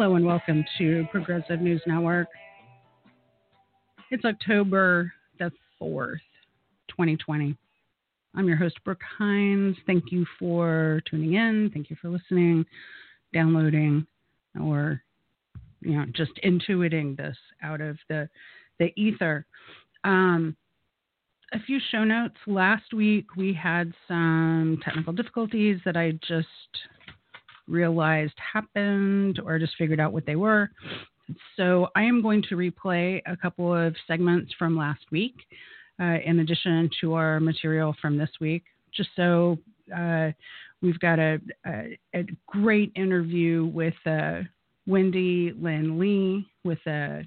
Hello and welcome to Progressive News Network. It's October the 4th, 2020. I'm your host, Brook Hines. Thank you for tuning in. Thank you for listening, downloading, or you know, just intuiting this out of the the ether. Um, a few show notes. Last week we had some technical difficulties that I just realized happened or just figured out what they were. So I am going to replay a couple of segments from last week uh, in addition to our material from this week, just so uh, we've got a, a, a, great interview with uh, Wendy Lynn Lee, with a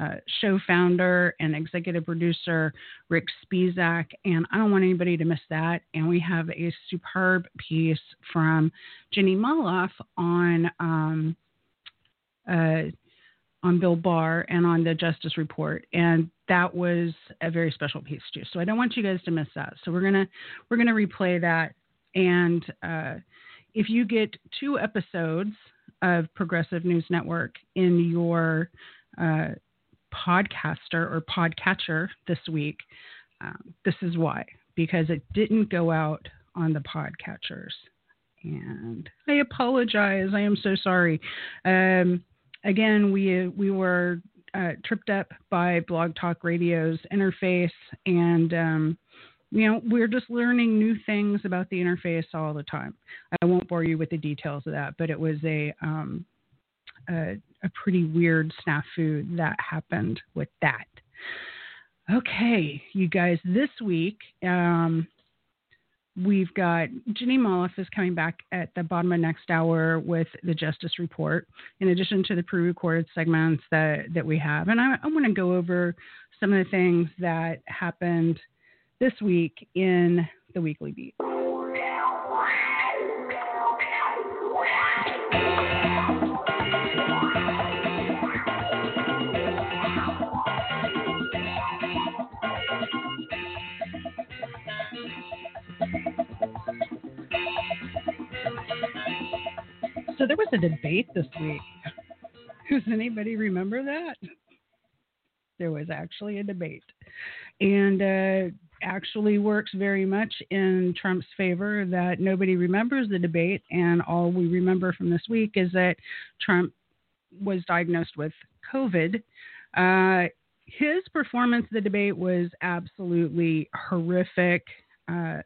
uh, show founder and executive producer Rick Spisak, and I don't want anybody to miss that. And we have a superb piece from Jenny Molloff on um, uh, on Bill Barr and on the Justice Report, and that was a very special piece too. So I don't want you guys to miss that. So we're gonna we're gonna replay that, and uh, if you get two episodes of Progressive News Network in your uh, podcaster or podcatcher this week. Um, this is why, because it didn't go out on the podcatchers. And I apologize. I am so sorry. Um, again, we we were uh, tripped up by Blog Talk Radio's interface, and um, you know we're just learning new things about the interface all the time. I won't bore you with the details of that, but it was a um, a, a pretty weird snafu that happened with that. Okay, you guys, this week um, we've got Jenny Molloff is coming back at the bottom of next hour with the Justice Report, in addition to the pre recorded segments that, that we have. And I, I want to go over some of the things that happened this week in the Weekly Beat. So there was a debate this week. Does anybody remember that? There was actually a debate. And uh, actually works very much in Trump's favor that nobody remembers the debate. And all we remember from this week is that Trump was diagnosed with COVID. Uh, his performance the debate was absolutely horrific. Uh,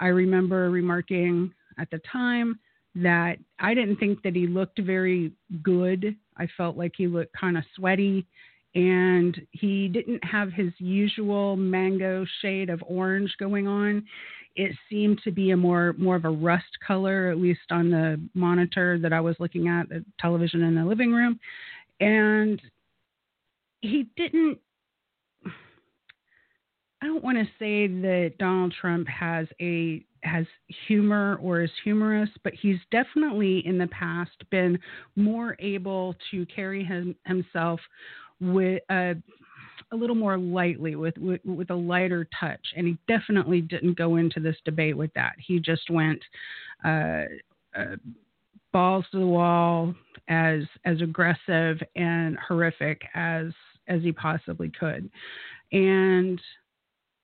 I remember remarking at the time that I didn't think that he looked very good. I felt like he looked kind of sweaty and he didn't have his usual mango shade of orange going on. It seemed to be a more more of a rust color, at least on the monitor that I was looking at, the television in the living room. And he didn't I don't want to say that Donald Trump has a has humor or is humorous, but he's definitely in the past been more able to carry him, himself with a, a little more lightly, with, with, with a lighter touch. And he definitely didn't go into this debate with that. He just went uh, uh, balls to the wall, as as aggressive and horrific as as he possibly could. And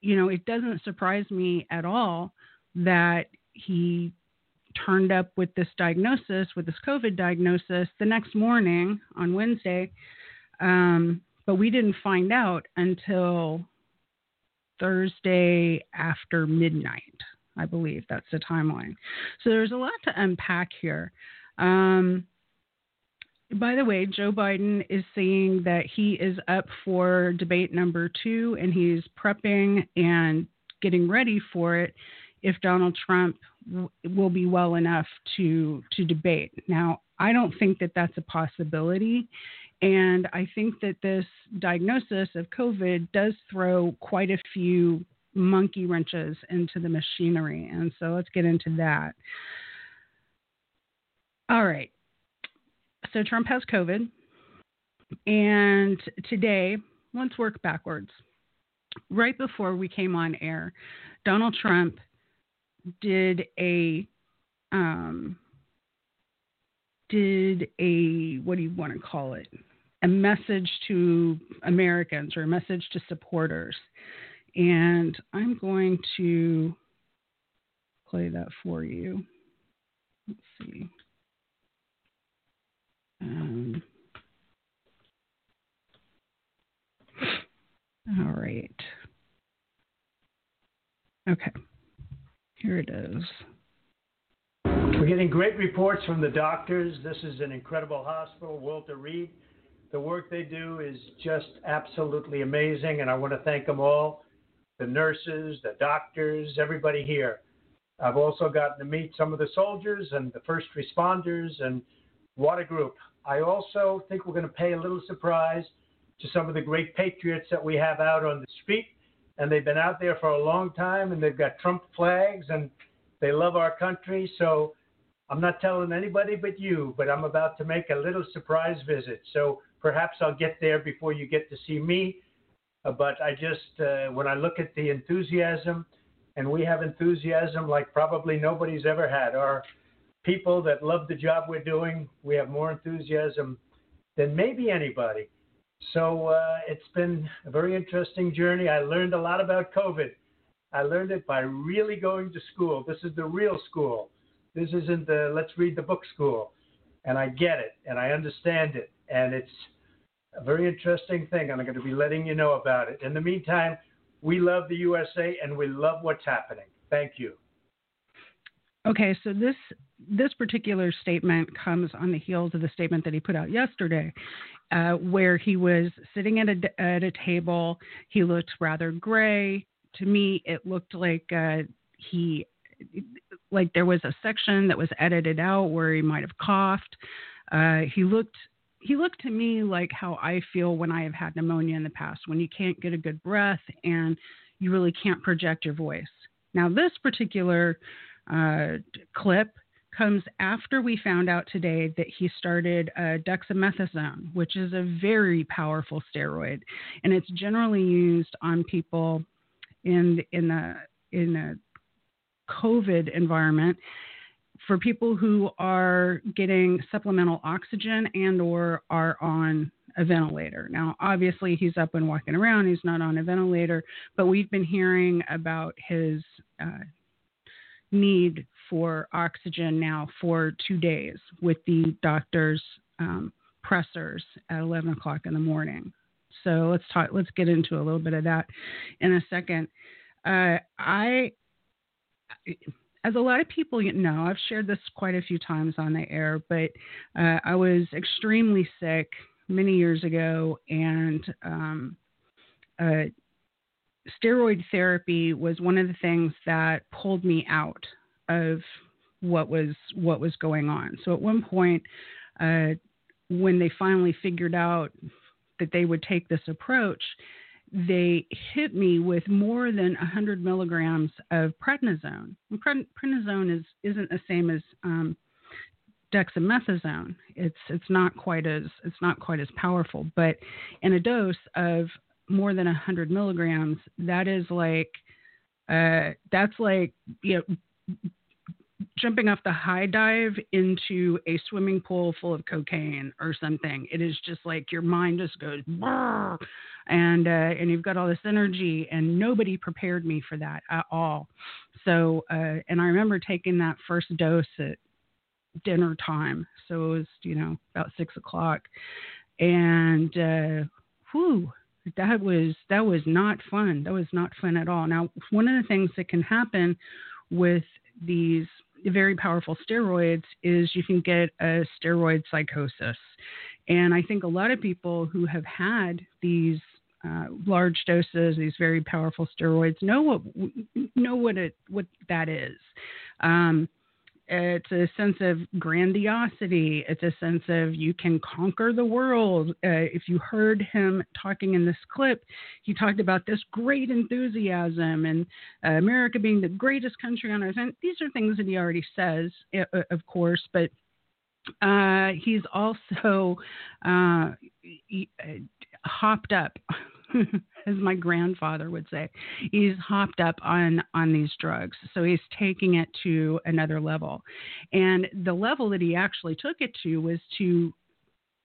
you know, it doesn't surprise me at all that he turned up with this diagnosis, with this COVID diagnosis, the next morning on Wednesday. Um, but we didn't find out until Thursday after midnight, I believe. That's the timeline. So there's a lot to unpack here. Um, by the way, Joe Biden is saying that he is up for debate number two and he's prepping and getting ready for it if Donald Trump w- will be well enough to to debate. Now, I don't think that that's a possibility, and I think that this diagnosis of COVID does throw quite a few monkey wrenches into the machinery, and so let's get into that. All right. So Trump has COVID, and today, let's work backwards. Right before we came on air, Donald Trump did a um, did a what do you want to call it? A message to Americans or a message to supporters. And I'm going to play that for you. Let's see. Um, all right. Okay. Here it is. We're getting great reports from the doctors. This is an incredible hospital, Walter Reed. The work they do is just absolutely amazing, and I want to thank them all the nurses, the doctors, everybody here. I've also gotten to meet some of the soldiers and the first responders, and what a group. I also think we're going to pay a little surprise to some of the great patriots that we have out on the street, and they've been out there for a long time, and they've got Trump flags, and they love our country. So I'm not telling anybody but you, but I'm about to make a little surprise visit. So perhaps I'll get there before you get to see me. Uh, but I just, uh, when I look at the enthusiasm, and we have enthusiasm like probably nobody's ever had. Our people that love the job we're doing, we have more enthusiasm than maybe anybody. So uh, it's been a very interesting journey. I learned a lot about COVID. I learned it by really going to school. This is the real school. This isn't the let's read the book school. And I get it and I understand it. And it's a very interesting thing. And I'm going to be letting you know about it. In the meantime, we love the USA and we love what's happening. Thank you. Okay, so this this particular statement comes on the heels of the statement that he put out yesterday, uh, where he was sitting at a at a table. He looked rather gray. To me, it looked like uh, he like there was a section that was edited out where he might have coughed. Uh, he looked he looked to me like how I feel when I have had pneumonia in the past, when you can't get a good breath and you really can't project your voice. Now, this particular uh, clip comes after we found out today that he started uh, dexamethasone, which is a very powerful steroid, and it's generally used on people in in a in a COVID environment for people who are getting supplemental oxygen and or are on a ventilator. Now, obviously, he's up and walking around. He's not on a ventilator, but we've been hearing about his uh, need for oxygen now for two days with the doctor's um, pressors at 11 o'clock in the morning. So let's talk. Let's get into a little bit of that in a second. Uh, I as a lot of people know, I've shared this quite a few times on the air, but uh, I was extremely sick many years ago, and um, uh, steroid therapy was one of the things that pulled me out of what was what was going on. So at one point, uh, when they finally figured out that they would take this approach, they hit me with more than 100 milligrams of prednisone. And prednisone is isn't the same as um, dexamethasone. It's it's not quite as it's not quite as powerful, but in a dose of more than 100 milligrams, that is like uh, that's like you know jumping off the high dive into a swimming pool full of cocaine or something. It is just like your mind just goes and uh, and you've got all this energy, and nobody prepared me for that at all. So uh, and I remember taking that first dose at dinner time, so it was you know about six o'clock, and uh, whew, that was that was not fun. That was not fun at all. Now, one of the things that can happen with these very powerful steroids is you can get a steroid psychosis. And I think a lot of people who have had these uh, large doses, these very powerful steroids, know what know what it what that is. Um, it's a sense of grandiosity. It's a sense of you can conquer the world. Uh, if you heard him talking in this clip, he talked about this great enthusiasm and uh, America being the greatest country on earth. And these are things that he already says, uh, of course, but uh, he's also uh, uh, hopped up as my grandfather would say. He's hopped up on on these drugs, so he's taking it to another level. And the level that he actually took it to was to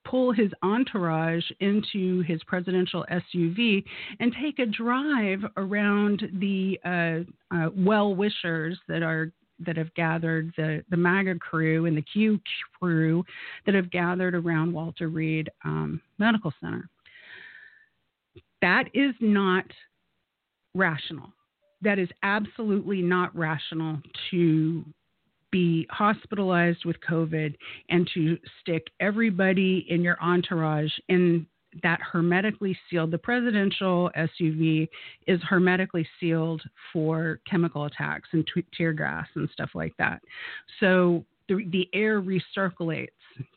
pull his entourage into his presidential SUV and take a drive around the uh, uh, well wishers that are that have gathered the the MAGA crew and the Q crew that have gathered around Walter Reed um, Medical Center. That is not rational. That is absolutely not rational to be hospitalized with COVID and to stick everybody in your entourage in that hermetically sealed. The presidential SUV is hermetically sealed for chemical attacks and t- tear gas and stuff like that. So the, the air recirculates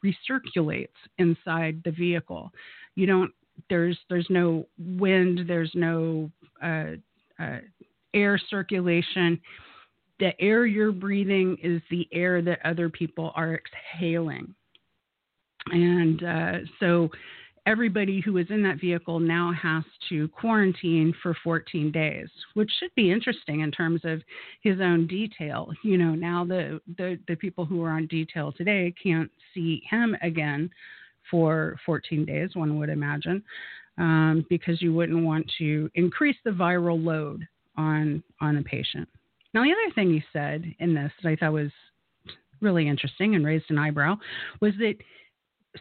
recirculates inside the vehicle. You don't. There's there's no wind. There's no uh, uh, air circulation the air you're breathing is the air that other people are exhaling. And uh, so everybody who is in that vehicle now has to quarantine for 14 days, which should be interesting in terms of his own detail. You know, now the, the, the people who are on detail today can't see him again for 14 days, one would imagine, um, because you wouldn't want to increase the viral load on on a patient. Now, the other thing he said in this that I thought was really interesting and raised an eyebrow was that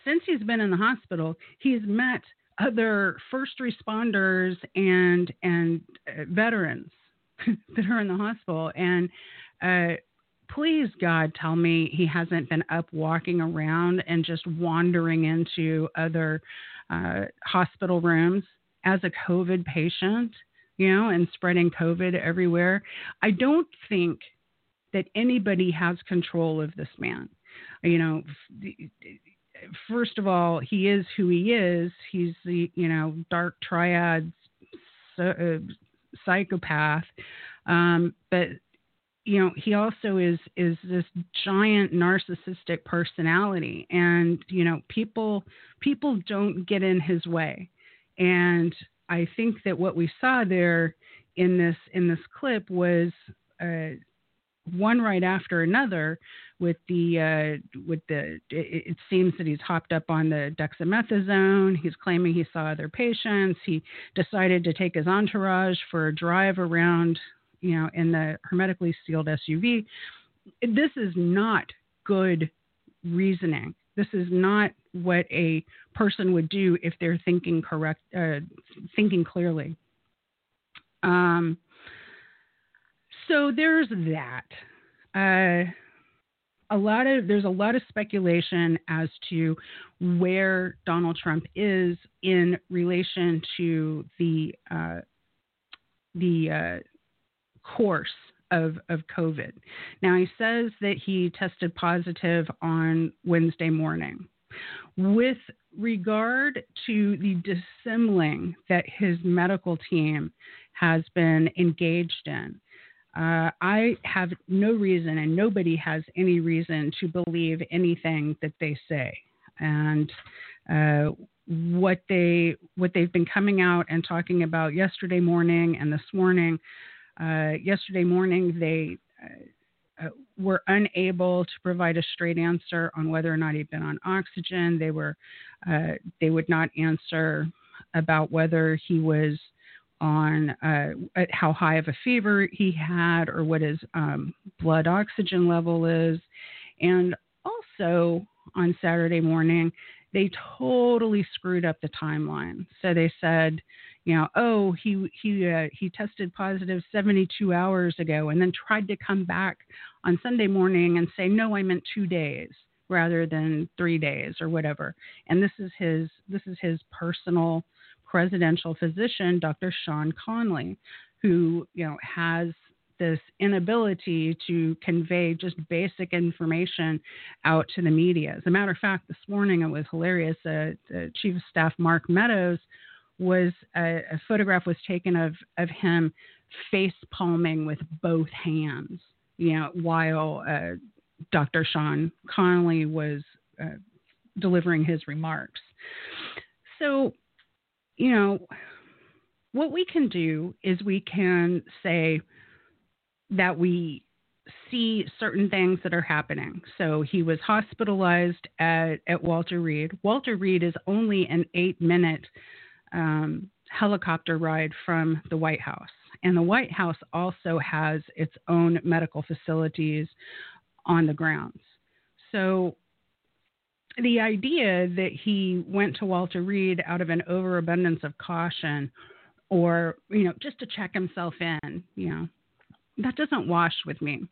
since he's been in the hospital, he's met other first responders and and uh, veterans that are in the hospital and uh, please god tell me he hasn't been up walking around and just wandering into other uh, hospital rooms as a covid patient you know, and spreading COVID everywhere. I don't think that anybody has control of this man. You know, first of all, he is who he is. He's the, you know, dark triad uh, psychopath. Um, but you know he also is is this giant narcissistic personality and you know people people don't get in his way. And I think that what we saw there in this in this clip was uh, one right after another with the uh, with the it, it, seems that he's hopped up on the dexamethasone. He's claiming he saw other patients. He decided to take his entourage for a drive around you know in the hermetically sealed SUV this is not good reasoning this is not what a person would do if they're thinking correct, uh, thinking clearly. Um, so there's that. Uh, a lot of there's a lot of speculation as to where Donald Trump is in relation to the uh, the uh, course of, of COVID. Now, he says that he tested positive on Wednesday morning. With regard to the dissembling that his medical team has been engaged in, uh, I have no reason, and nobody has any reason to believe anything that they say. And uh, what they what they've been coming out and talking about yesterday morning and this morning uh, yesterday morning, they uh, uh, were unable to provide a straight answer on whether or not he'd been on oxygen. They were uh, they would not answer about whether he was on uh, how high of a fever he had or what his um, blood oxygen level is. And also on Saturday morning, they totally screwed up the timeline. So they said you know, oh, he he uh, he tested positive 72 hours ago, and then tried to come back on Sunday morning and say, no, I meant two days rather than three days or whatever. And this is his this is his personal presidential physician, Dr. Sean Conley, who you know has this inability to convey just basic information out to the media. As a matter of fact, this morning it was hilarious. Uh, Chief of Staff Mark Meadows was a, a photograph was taken of of him face palming with both hands, you know, while uh, Dr. Sean Conley was uh, delivering his remarks. So, you know, what we can do is we can say that we see certain things that are happening. So he was hospitalized at, at Walter Reed. Walter Reed is only an eight minute um, helicopter ride from the White House. And the White House also has its own medical facilities on the grounds. So the idea that he went to Walter Reed out of an overabundance of caution or, you know, just to check himself in, you know, that doesn't wash with me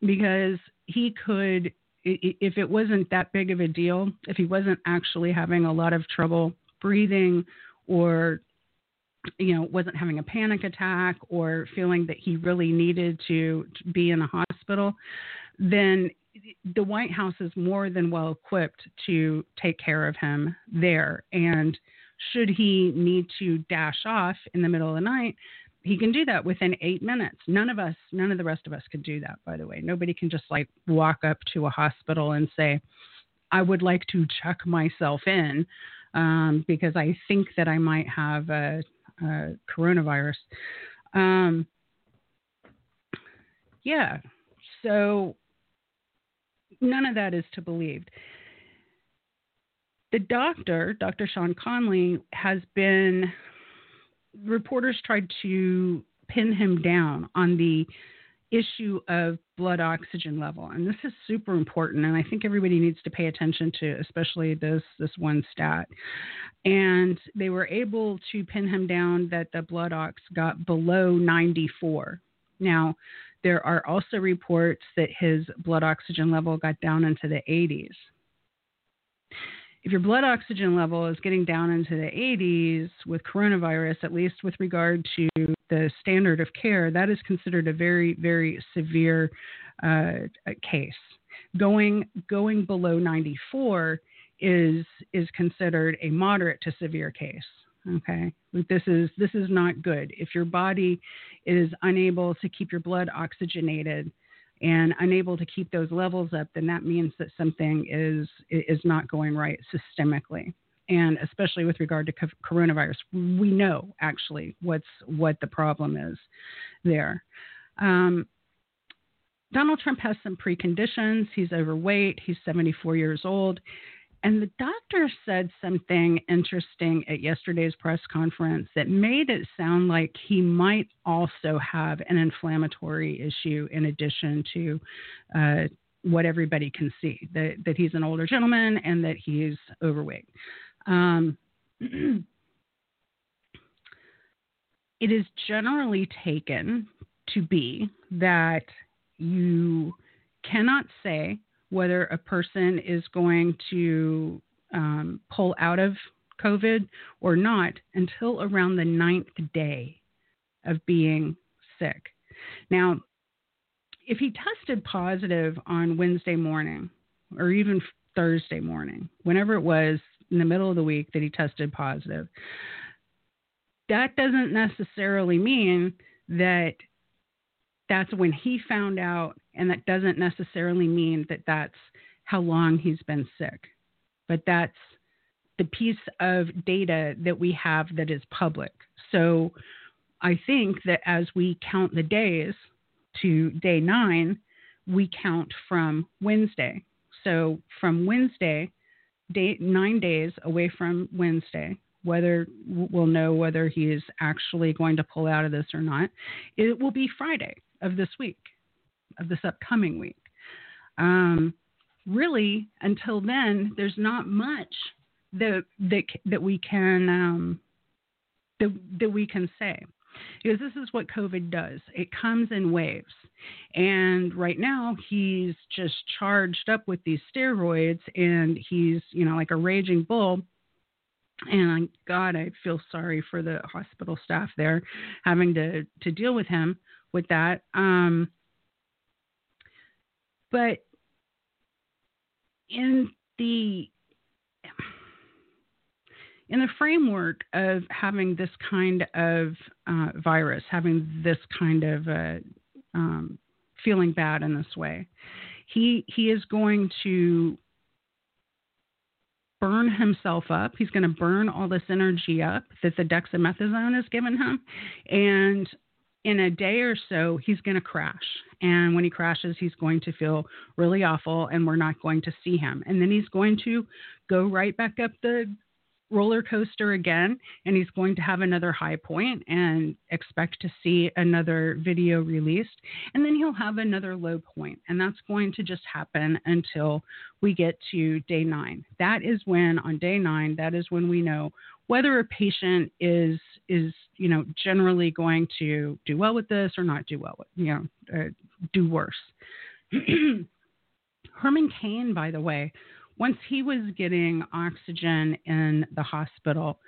because he could, if it wasn't that big of a deal, if he wasn't actually having a lot of trouble breathing or you know wasn't having a panic attack or feeling that he really needed to, to be in a hospital then the white house is more than well equipped to take care of him there and should he need to dash off in the middle of the night he can do that within eight minutes. None of us, none of the rest of us could do that, by the way. Nobody can just like walk up to a hospital and say, I would like to check myself in um, because I think that I might have a, a coronavirus. Um, yeah, so none of that is to believe. The doctor, Dr. Sean Conley, has been reporters tried to pin him down on the issue of blood oxygen level and this is super important and i think everybody needs to pay attention to especially this this one stat. And they were able to pin him down that the blood ox got below 94 now there are also reports that his blood oxygen level got down into the 80s if your blood oxygen level is getting down into the 80s with coronavirus, at least with regard to the standard of care, that is considered a very, very severe uh, case. Going going below 94 is is considered a moderate to severe case. Okay, this is this is not good. If your body is unable to keep your blood oxygenated and unable to keep those levels up, then that means that something is is not going right systemically. And especially with regard to coronavirus, we know actually what's what the problem is there. Um, Donald Trump has some preconditions. He's overweight. He's 74 years old. And the doctor said something interesting at yesterday's press conference that made it sound like he might also have an inflammatory issue in addition to uh, what everybody can see that, that he's an older gentleman and that he's overweight. Um, it is generally taken to be that you cannot say whether a person is going to um, pull out of COVID or not until around the ninth day of being sick. Now, if he tested positive on Wednesday morning or even Thursday morning, whenever it was in the middle of the week that he tested positive, that doesn't necessarily mean that that's when he found out and that doesn't necessarily mean that that's how long he's been sick, but that's the piece of data that we have that is public. So I think that as we count the days to day nine, we count from Wednesday. So from Wednesday, day, nine days away from Wednesday, whether we'll know whether he is actually going to pull out of this or not, it will be Friday of this week of this upcoming week. Um, really, until then, there's not much that that that we can um, that that we can say because this is what COVID does. It comes in waves. And right now, he's just charged up with these steroids and he's, you know, like a raging bull. And God, I feel sorry for the hospital staff there having to, to deal with him with that. Um, but in the in the framework of having this kind of uh, virus, having this kind of uh, um, feeling bad in this way, he he is going to burn himself up. He's going to burn all this energy up that the dexamethasone has given him. And in a day or so, he's going to crash. And when he crashes, he's going to feel really awful, and we're not going to see him. And then he's going to go right back up the roller coaster again and he's going to have another high point and expect to see another video released. And then he'll have another low point and that's going to just happen until we get to day 9 that is when on day 9 that is when we know whether a patient is is you know generally going to do well with this or not do well with you know uh, do worse. Herman Cain by the way once he was getting oxygen in the hospital,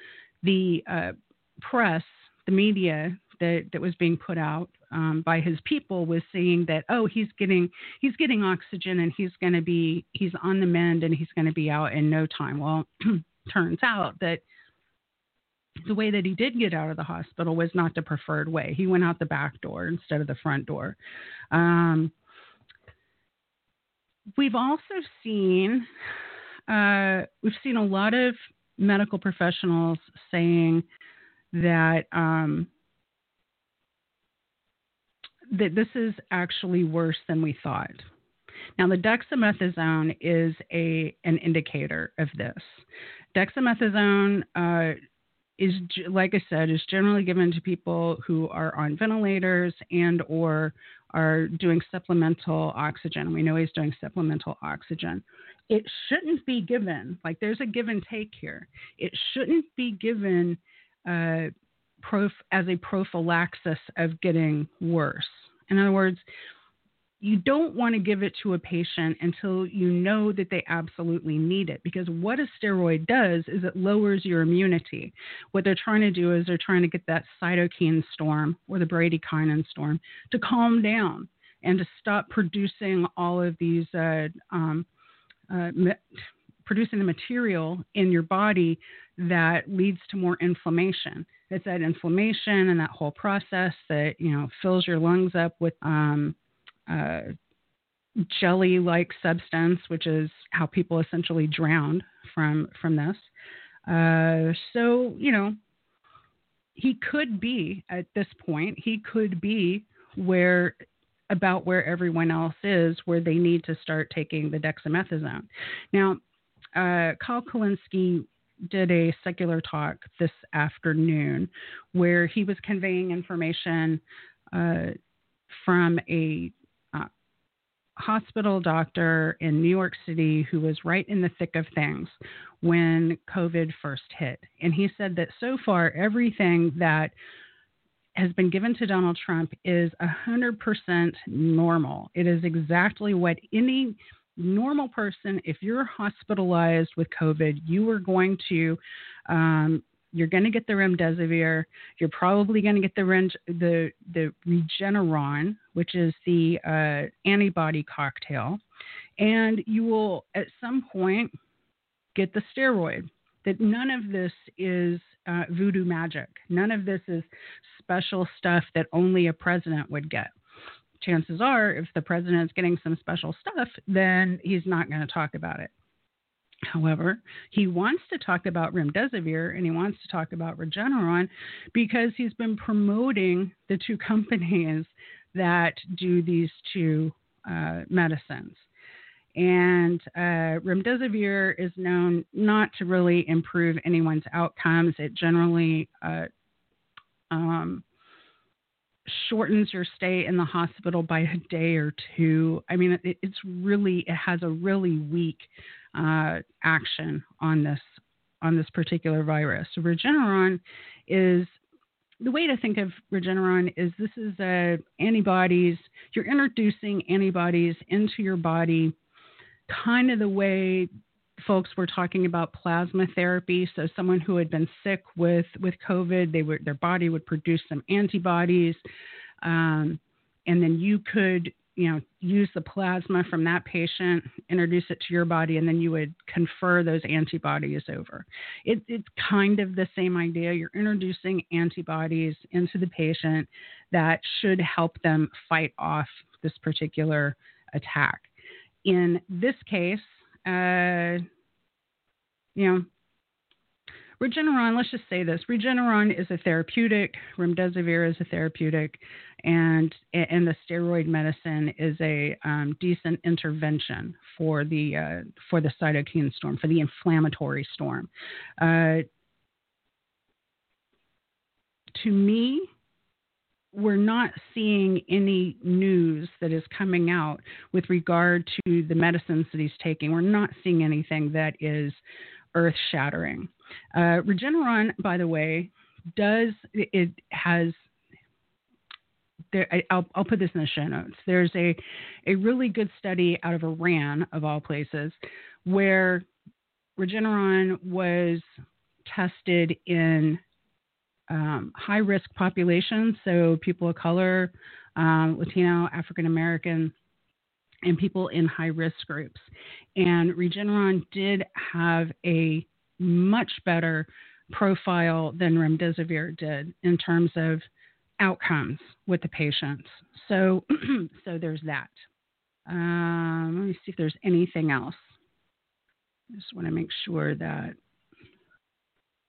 the uh, press, the media that, that was being put out um, by his people was saying that oh he's getting he's getting oxygen and he's going to be he's on the mend and he's going to be out in no time. Well, turns out that the way that he did get out of the hospital was not the preferred way. He went out the back door instead of the front door. Um, we've also seen uh, we've seen a lot of medical professionals saying that um, that this is actually worse than we thought. Now, the dexamethasone is a an indicator of this. Dexamethasone uh, is, like I said, is generally given to people who are on ventilators and or are doing supplemental oxygen. We know he's doing supplemental oxygen. It shouldn't be given, like there's a give and take here. It shouldn't be given uh, prof, as a prophylaxis of getting worse. In other words, you don't want to give it to a patient until you know that they absolutely need it because what a steroid does is it lowers your immunity. What they're trying to do is they're trying to get that cytokine storm or the bradykinin storm to calm down and to stop producing all of these uh, um, uh, me- producing the material in your body that leads to more inflammation. It's that inflammation and that whole process that you know fills your lungs up with um, uh, jelly like substance, which is how people essentially drowned from from this. Uh, so you know, he could be at this point. He could be where about where everyone else is, where they need to start taking the dexamethasone. Now, uh, Kyle Kulinski did a secular talk this afternoon where he was conveying information uh, from a hospital doctor in New York City who was right in the thick of things when COVID first hit. And he said that so far, everything that has been given to Donald Trump is 100% normal. It is exactly what any normal person, if you're hospitalized with COVID, you are going to um, you're going to get the remdesivir. You're probably going to get the the the Regeneron, which is the uh, antibody cocktail, and you will at some point get the steroid. That none of this is uh, voodoo magic. None of this is special stuff that only a president would get. Chances are, if the president's getting some special stuff, then he's not going to talk about it. However, he wants to talk about remdesivir and he wants to talk about Regeneron because he's been promoting the two companies that do these two uh, medicines. And uh, remdesivir is known not to really improve anyone's outcomes. It generally uh, um, shortens your stay in the hospital by a day or two. I mean, it, it's really it has a really weak uh, action on this on this particular virus. Regeneron is the way to think of Regeneron is this is a antibodies. You're introducing antibodies into your body, kind of the way folks were talking about plasma therapy. So someone who had been sick with with COVID, they would their body would produce some antibodies, um, and then you could you know use the plasma from that patient, introduce it to your body, and then you would confer those antibodies over. It, it's kind of the same idea. You're introducing antibodies into the patient that should help them fight off this particular attack. In this case, uh, you know, Regeneron, let's just say this Regeneron is a therapeutic, remdesivir is a therapeutic, and, and the steroid medicine is a um, decent intervention for the, uh, for the cytokine storm, for the inflammatory storm. Uh, to me, we're not seeing any news that is coming out with regard to the medicines that he's taking. We're not seeing anything that is earth shattering. Uh, Regeneron, by the way, does it has there, I, will I'll put this in the show notes. There's a, a really good study out of Iran, of all places, where Regeneron was tested in um, high risk populations, so people of color, um, Latino, African American, and people in high risk groups. And Regeneron did have a much better profile than remdesivir did in terms of outcomes with the patients. So, so there's that. Um, let me see if there's anything else. I just want to make sure that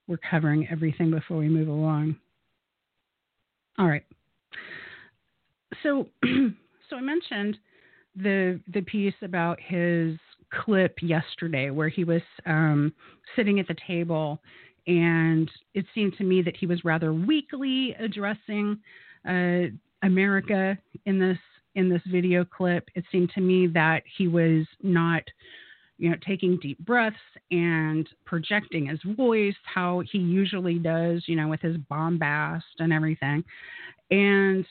we're covering everything before we move along. All right. So, so I mentioned the the piece about his clip yesterday where he was um, sitting at the table, and it seemed to me that he was rather weakly addressing uh, America in this in this video clip. It seemed to me that he was not you know, taking deep breaths and projecting his voice, how he usually does, you know, with his bombast and everything. And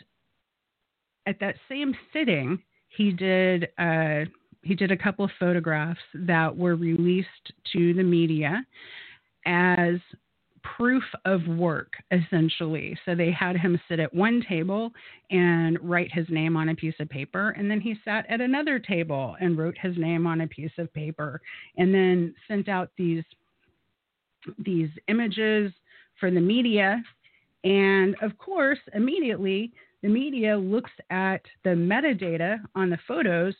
at that same sitting, he did uh, he did a couple of photographs that were released to the media as proof of work, essentially. So they had him sit at one table and write his name on a piece of paper, and then he sat at another table and wrote his name on a piece of paper, and then sent out these these images for the media. And of course, immediately the media looks at the metadata on the photos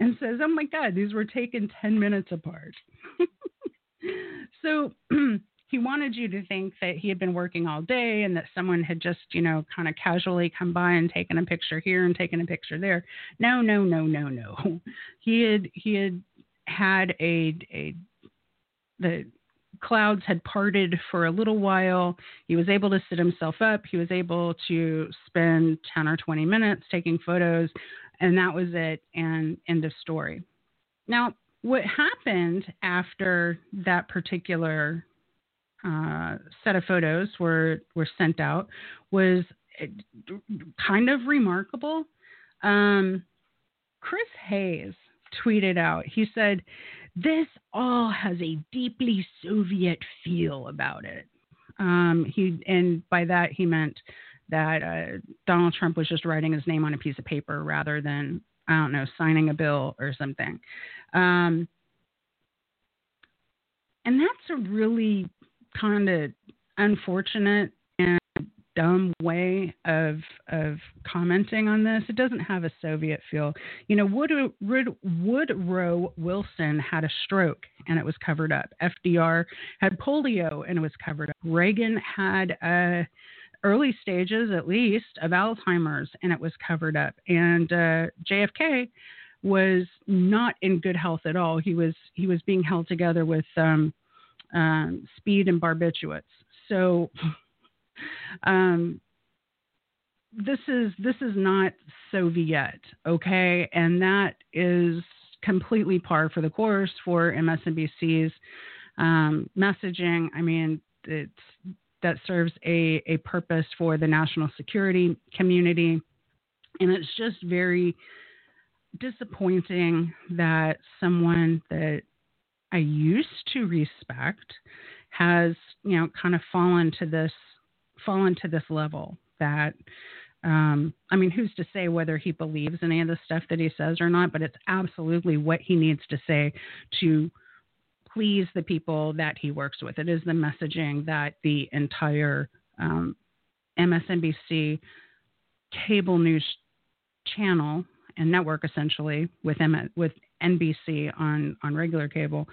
and says, "Oh my God, these were taken 10 minutes apart." so he wanted you to think that he had been working all day and that someone had just, you know, kind of casually come by and taken a picture here and taken a picture there. No, no, no, no, no. He had he had had a a the clouds had parted for a little while. He was able to sit himself up. He was able to spend 10 or 20 minutes taking photos, and that was it. And end of story. Now, what happened after that particular uh, set of photos were were sent out was kind of remarkable. Um, Chris Hayes tweeted out. He said, "This all has a deeply Soviet feel about it." Um, he and by that he meant that uh, Donald Trump was just writing his name on a piece of paper rather than I don't know signing a bill or something. Um, and that's a really kind of unfortunate and dumb way of of commenting on this. It doesn't have a Soviet feel. You know, Wood, Wood, Woodrow Wilson had a stroke and it was covered up. FDR had polio and it was covered up. Reagan had uh, early stages, at least, of Alzheimer's and it was covered up. And uh, JFK was not in good health at all. He was he was being held together with um, um, speed and barbiturates. So um, this is this is not Soviet, okay, and that is completely par for the course for MSNBC's um, messaging. I mean, it's that serves a, a purpose for the national security community, and it's just very disappointing that someone that I used to respect has, you know, kind of fallen to this fallen to this level that um, I mean, who's to say whether he believes any of the stuff that he says or not, but it's absolutely what he needs to say to please the people that he works with. It is the messaging that the entire um, MSNBC cable news channel and network essentially with M- with NBC on on regular cable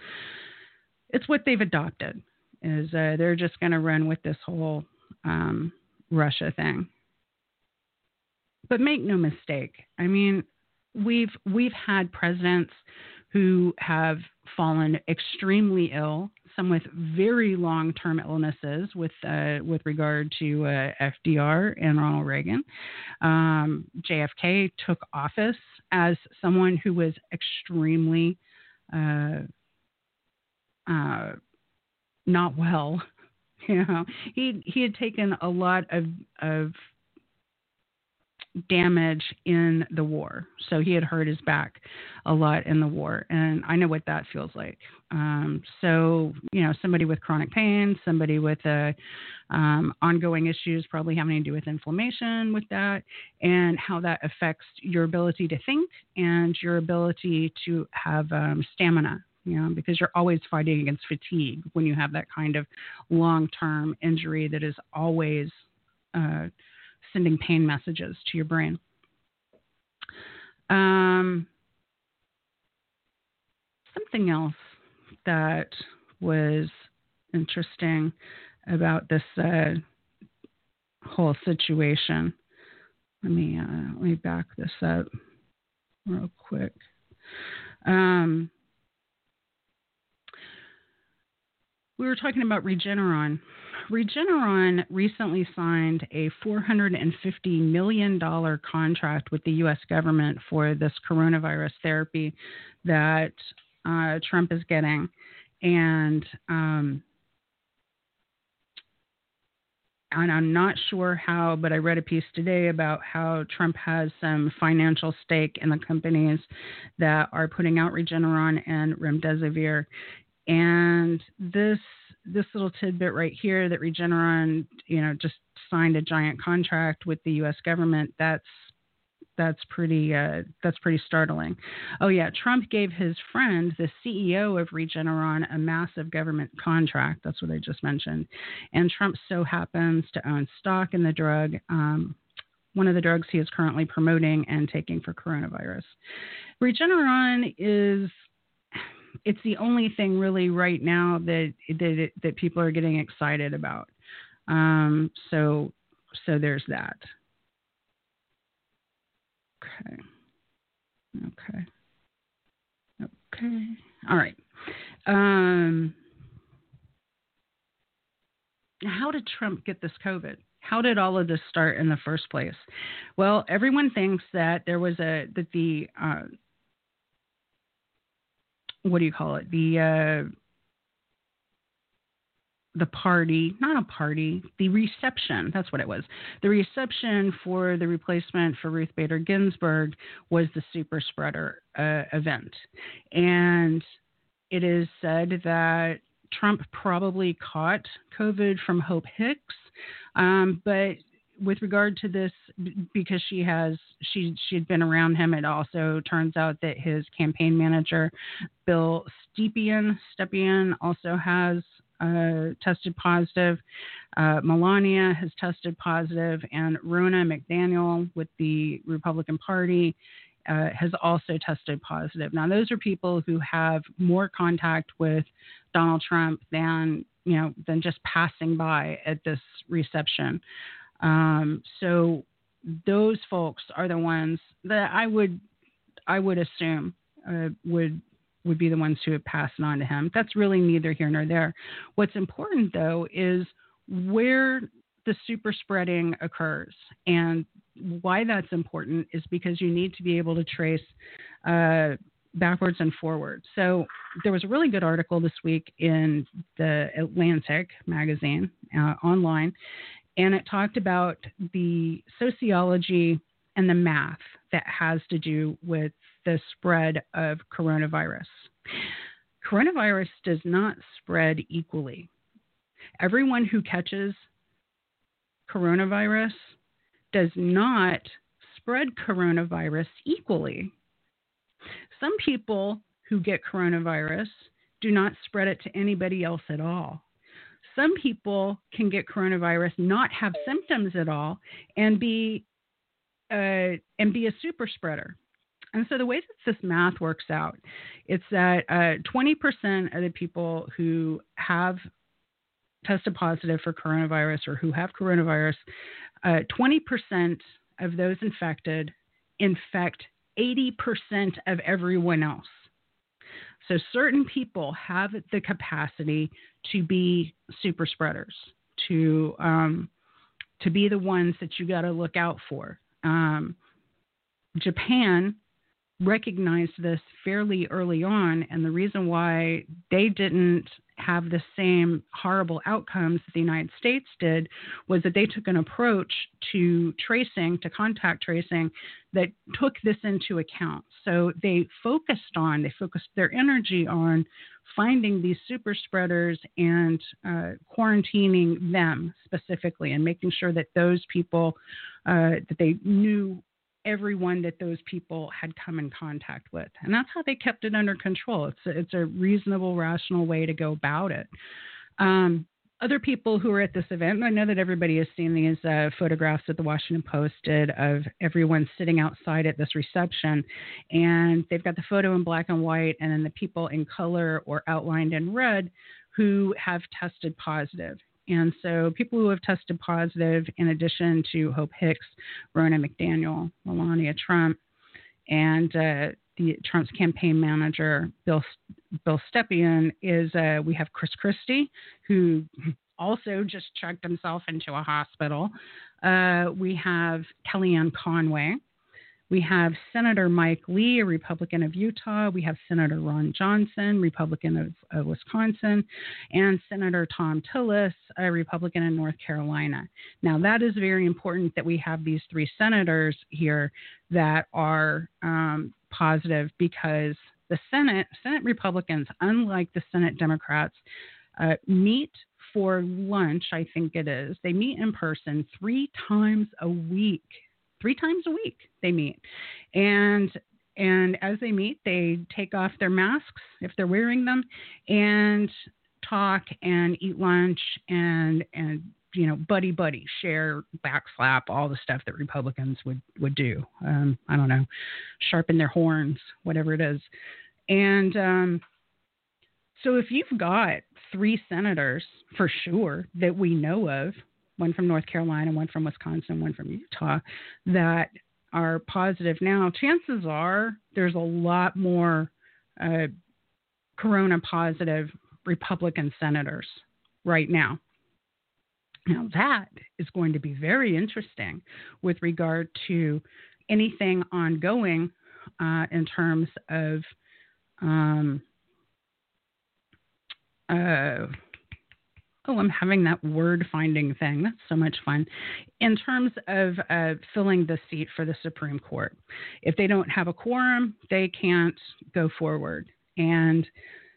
it's what they've adopted. Is uh, they're just going to run with this whole um, Russia thing. But make no mistake. I mean, we've we've had presidents who have fallen extremely ill, some with very long-term illnesses, with uh, with regard to uh, FDR and Ronald Reagan. Um, JFK took office as someone who was extremely uh, uh not well. You know, he he had taken a lot of of damage in the war. So he had hurt his back a lot in the war. And I know what that feels like. Um, so, you know, somebody with chronic pain, somebody with a, um, ongoing issues probably having to do with inflammation with that, and how that affects your ability to think and your ability to have um, stamina. You know, because you're always fighting against fatigue when you have that kind of long term injury that is always uh, sending pain messages to your brain. Um, something else that was interesting about this uh, whole situation. Let me uh, let me back this up real quick. Um, we were talking about Regeneron Regeneron recently signed a $450 million contract with the U.S. government for this coronavirus therapy that uh, Trump is getting. And um, and I'm not sure how, but I read a piece today about how Trump has some financial stake in the companies that are putting out Regeneron and Remdesivir. And this this little tidbit right here that Regeneron, you know, just signed a giant contract with the U.S. government. That's that's pretty uh, that's pretty startling. Oh yeah, Trump gave his friend, the CEO of Regeneron, a massive government contract. That's what I just mentioned, and Trump so happens to own stock in the drug. Um, one of the drugs he is currently promoting and taking for coronavirus. Regeneron is it's the only thing really right now that that that people are getting excited about. Um, so so there's that. Okay. Okay. Okay. All right. Um, how did Trump get this COVID? How did all of this start in the first place? Well, everyone thinks that there was a that the uh, what do you call it? The uh, the party, not a party, the reception. That's what it was. The reception for the replacement for Ruth Bader Ginsburg was the super spreader uh, event, and it is said that Trump probably caught COVID from Hope Hicks, um, but with regard to this, because she has she she'd been around him, it also turns out that his campaign manager, Bill Stepien, Stepien also has uh, tested positive. Uh, Melania has tested positive, and Ronna McDaniel with the Republican Party uh, has also tested positive. Now, those are people who have more contact with Donald Trump than you know than just passing by at this reception. Um, so those folks are the ones that I would I would assume uh, would would be the ones who have passed it on to him. That's really neither here nor there. What's important though is where the super spreading occurs and why that's important is because you need to be able to trace uh, backwards and forwards. So there was a really good article this week in the Atlantic magazine uh, online, and it talked about the sociology and the math that has to do with the spread of coronavirus. Coronavirus does not spread equally. Everyone who catches coronavirus does not spread coronavirus equally. Some people who get coronavirus do not spread it to anybody else at all some people can get coronavirus, not have symptoms at all, and be uh, and be a super spreader. And so the way that this math works out, it's that uh, 20% of the people who have tested positive for coronavirus or who have coronavirus, uh, 20% of those infected infect 80% of everyone else. So certain people have the capacity to be super spreaders, to um, to be the ones that you got to look out for. Um, Japan recognized this fairly early on, and the reason why they didn't have the same horrible outcomes that the United States did was that they took an approach to tracing, to contact tracing, that took this into account. So they focused on, they focused their energy on finding these super spreaders and uh, quarantining them specifically and making sure that those people uh, that they knew everyone that those people had come in contact with. And that's how they kept it under control. It's a, it's a reasonable, rational way to go about it. Um, other people who were at this event, I know that everybody has seen these uh, photographs that the Washington Post did of everyone sitting outside at this reception. And they've got the photo in black and white, and then the people in color or outlined in red who have tested positive. And so people who have tested positive, in addition to Hope Hicks, Ronna McDaniel, Melania Trump, and uh, the Trump's campaign manager, Bill Bill Stepien, is uh, we have Chris Christie, who also just checked himself into a hospital. Uh, we have Kellyanne Conway, we have Senator Mike Lee, a Republican of Utah. We have Senator Ron Johnson, Republican of, of, Wisconsin, and Senator Thom Tillis, a Republican in North Carolina. Now, that is very important that we have these three senators here that are um, positive because the Senate, Senate Republicans, unlike the Senate Democrats, uh, meet for lunch, I think it is. They meet in person three times a week three times a week they meet. And and as they meet they take off their masks if they're wearing them and talk and eat lunch and and you know buddy buddy share backslap all the stuff that republicans would would do. Um, i don't know sharpen their horns whatever it is. And um, so if you've got three senators for sure that we know of one from North Carolina, one from Wisconsin, one from Utah, that are positive now, chances are there's a lot more uh, corona positive Republican senators right now. Now, that is going to be very interesting with regard to anything ongoing uh, in terms of um, uh, oh, I'm having that word finding thing. That's so much fun. In terms of uh, filling the seat for the Supreme Court, if they don't have a quorum, they can't go forward. And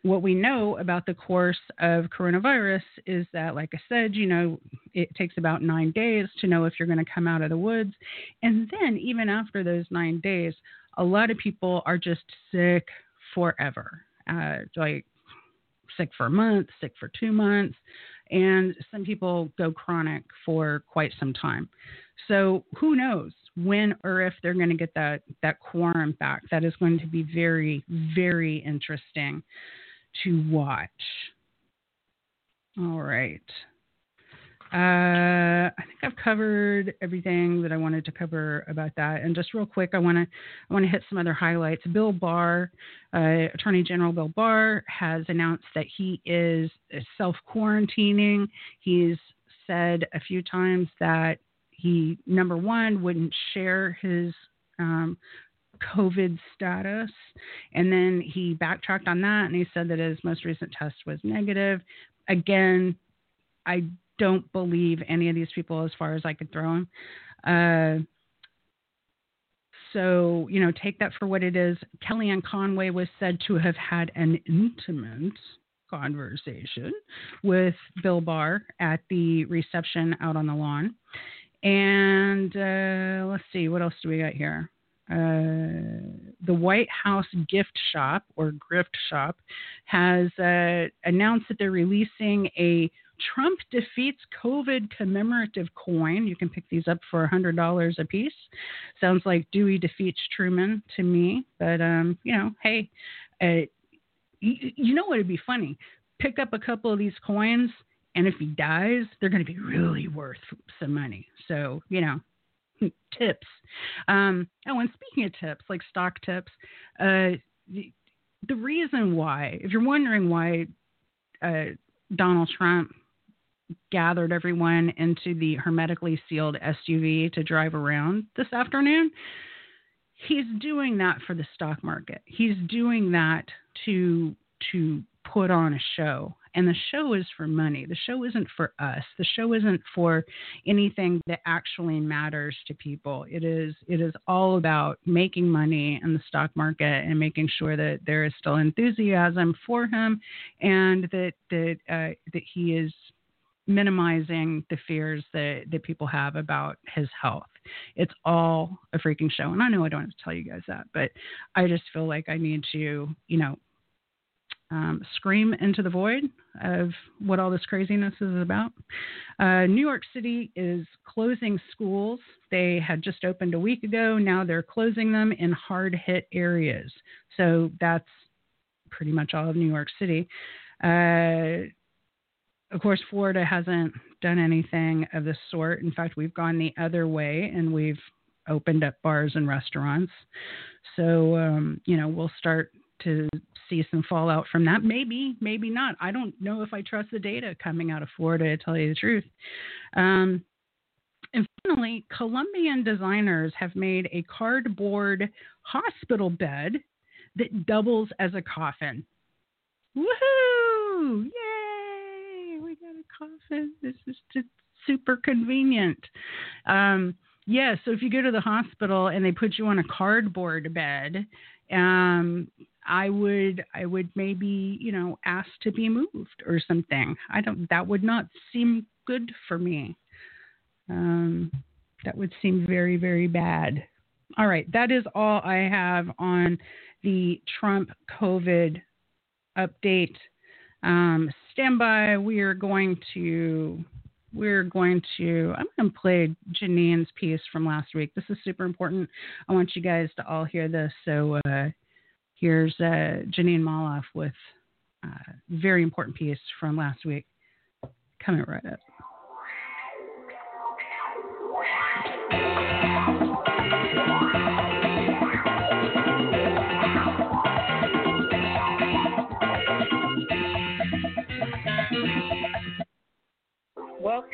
what we know about the course of coronavirus is that, like I said, you know, it takes about nine days to know if you're going to come out of the woods. And then, even after those nine days, a lot of people are just sick forever. Uh, like sick for a month, sick for two months, and some people go chronic for quite some time. So who knows when or if they're going to get that that quorum back? That is going to be very very interesting to watch. All right. Uh, I think I've covered everything that I wanted to cover about that. And just real quick, I want to I want to hit some other highlights. Bill Barr, uh, Attorney General Bill Barr, has announced that he is self quarantining. He's said a few times that he number one wouldn't share his um, COVID status. And then he backtracked on that and he said that his most recent test was negative. Again, I don't believe any of these people as far as I could throw them. Uh, so, you know, take that for what it is. Kellyanne Conway was said to have had an intimate conversation with Bill Barr at the reception out on the lawn. And uh, let's see, what else do we got here? Uh, the White House gift shop or grift shop has uh, announced that they're releasing a Trump defeats COVID commemorative coin. You can pick these up for $100 a piece. Sounds like Dewey defeats Truman to me, but um, you know, hey, uh, you, you know what would be funny? Pick up a couple of these coins, and if he dies, they're going to be really worth some money. So you know, tips. Um, oh, and speaking of tips, like stock tips, uh, the, the reason why, if you're wondering why uh, Donald Trump gathered everyone into the hermetically sealed SUV to drive around this afternoon, he's doing that for the stock market. He's doing that to to put on a show. And the show is for money. The show isn't for us. The show isn't for anything that actually matters to people. It is it is all about making money in the stock market and making sure that there is still enthusiasm for him and that that uh, that he is minimizing the fears that, that people have about his health. It's all a freaking show. And I know I don't have to tell you guys that, but I just feel like I need to, you know, um, scream into the void of what all this craziness is about. Uh, New York City is closing schools. They had just opened a week ago. Now they're closing them in hard hit areas. So that's pretty much all of New York City. Uh, of course, Florida hasn't done anything of this sort. In fact, we've gone the other way and we've opened up bars and restaurants. So, um, you know, we'll start to see some fallout from that. Maybe, maybe not. I don't know if I trust the data coming out of Florida, to tell you the truth. Um, and finally, Colombian designers have made a cardboard hospital bed that doubles as a coffin. Woohoo! Yay! This is just super convenient. Um, yeah, so if you go to the hospital and they put you on a cardboard bed, um, I would I would maybe you know ask to be moved or something. I don't that would not seem good for me. Um, that would seem very very bad. All right, that is all I have on the Trump COVID update. Um, stand by. We are going to we're going to I'm going to play Jeanine's piece from last week. This is super important. I want you guys to all hear this. So. Uh, Here's uh, Jeanine Molloff with a very important piece from last week. Coming right up.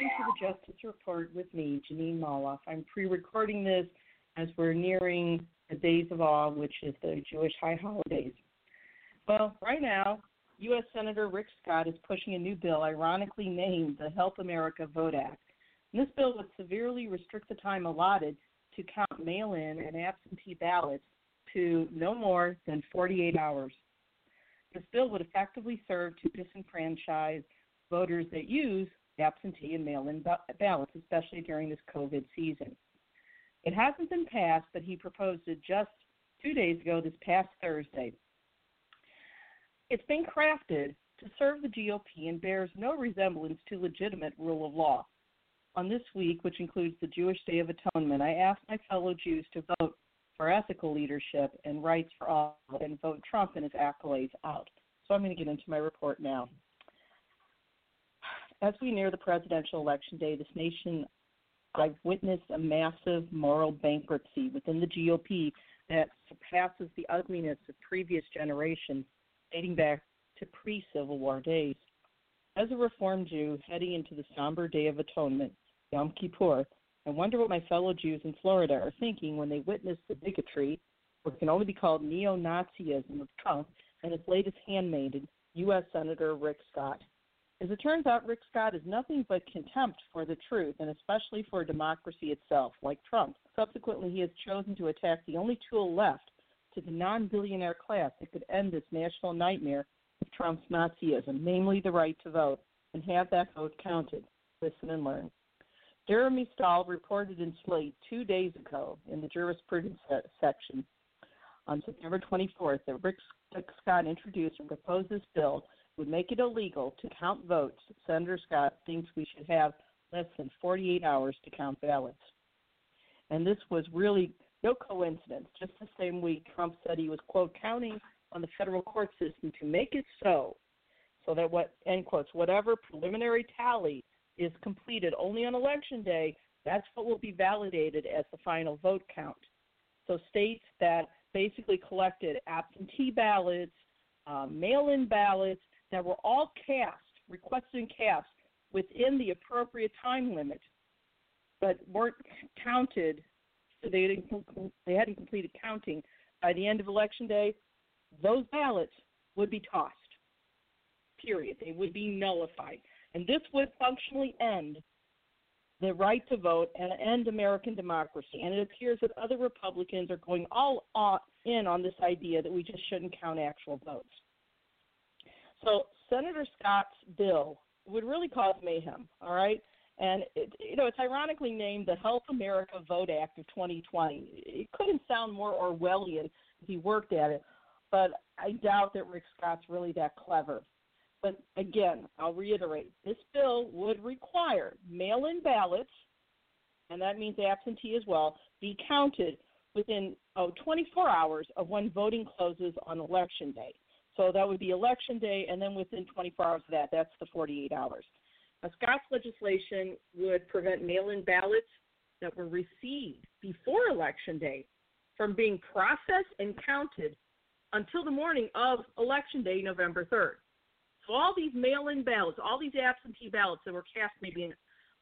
Welcome to the Justice Report with me, Jeanine Molloff. I'm pre recording this as we're nearing the Days of Awe, which is the Jewish high holidays. Well, right now, U.S. Senator Rick Scott is pushing a new bill, ironically named the Help America Vote Act. And this bill would severely restrict the time allotted to count mail in and absentee ballots to no more than 48 hours. This bill would effectively serve to disenfranchise voters that use absentee and mail in ballots, especially during this COVID season. It hasn't been passed, but he proposed it just two days ago, this past Thursday. It's been crafted to serve the GOP and bears no resemblance to legitimate rule of law. On this week, which includes the Jewish Day of Atonement, I asked my fellow Jews to vote for ethical leadership and rights for all and vote Trump and his accolades out. So I'm going to get into my report now. As we near the presidential election day, this nation I've witnessed a massive moral bankruptcy within the GOP that surpasses the ugliness of previous generations, dating back to pre Civil War days. As a Reformed Jew heading into the somber Day of Atonement, Yom Kippur, I wonder what my fellow Jews in Florida are thinking when they witness the bigotry, what can only be called neo Nazism of Trump and his latest handmaiden, U.S. Senator Rick Scott. As it turns out, Rick Scott is nothing but contempt for the truth, and especially for democracy itself, like Trump. Subsequently, he has chosen to attack the only tool left to the non billionaire class that could end this national nightmare of Trump's Nazism, namely the right to vote, and have that vote counted. Listen and learn. Jeremy Stahl reported in Slate two days ago in the jurisprudence section on September 24th that Rick Scott introduced and proposed this bill would make it illegal to count votes, Senator Scott thinks we should have less than 48 hours to count ballots. And this was really no coincidence. Just the same week, Trump said he was, quote, counting on the federal court system to make it so, so that what, end quotes, whatever preliminary tally is completed only on election day, that's what will be validated as the final vote count. So states that basically collected absentee ballots, um, mail in ballots that were all cast, requested and cast within the appropriate time limit, but weren't counted, so they, didn't, they hadn't completed counting by the end of election day, those ballots would be tossed. Period. They would be nullified. And this would functionally end the right to vote and end American democracy. And it appears that other Republicans are going all uh, in on this idea that we just shouldn't count actual votes. So Senator Scott's bill would really cause mayhem, all right? And it, you know, it's ironically named the Help America Vote Act of 2020. It couldn't sound more Orwellian if he worked at it, but I doubt that Rick Scott's really that clever. But again, I'll reiterate this bill would require mail in ballots, and that means absentee as well, be counted within oh, 24 hours of when voting closes on election day. So that would be election day, and then within 24 hours of that, that's the 48 hours. Now, Scott's legislation would prevent mail in ballots that were received before election day from being processed and counted until the morning of election day, November 3rd. So all these mail-in ballots, all these absentee ballots that were cast maybe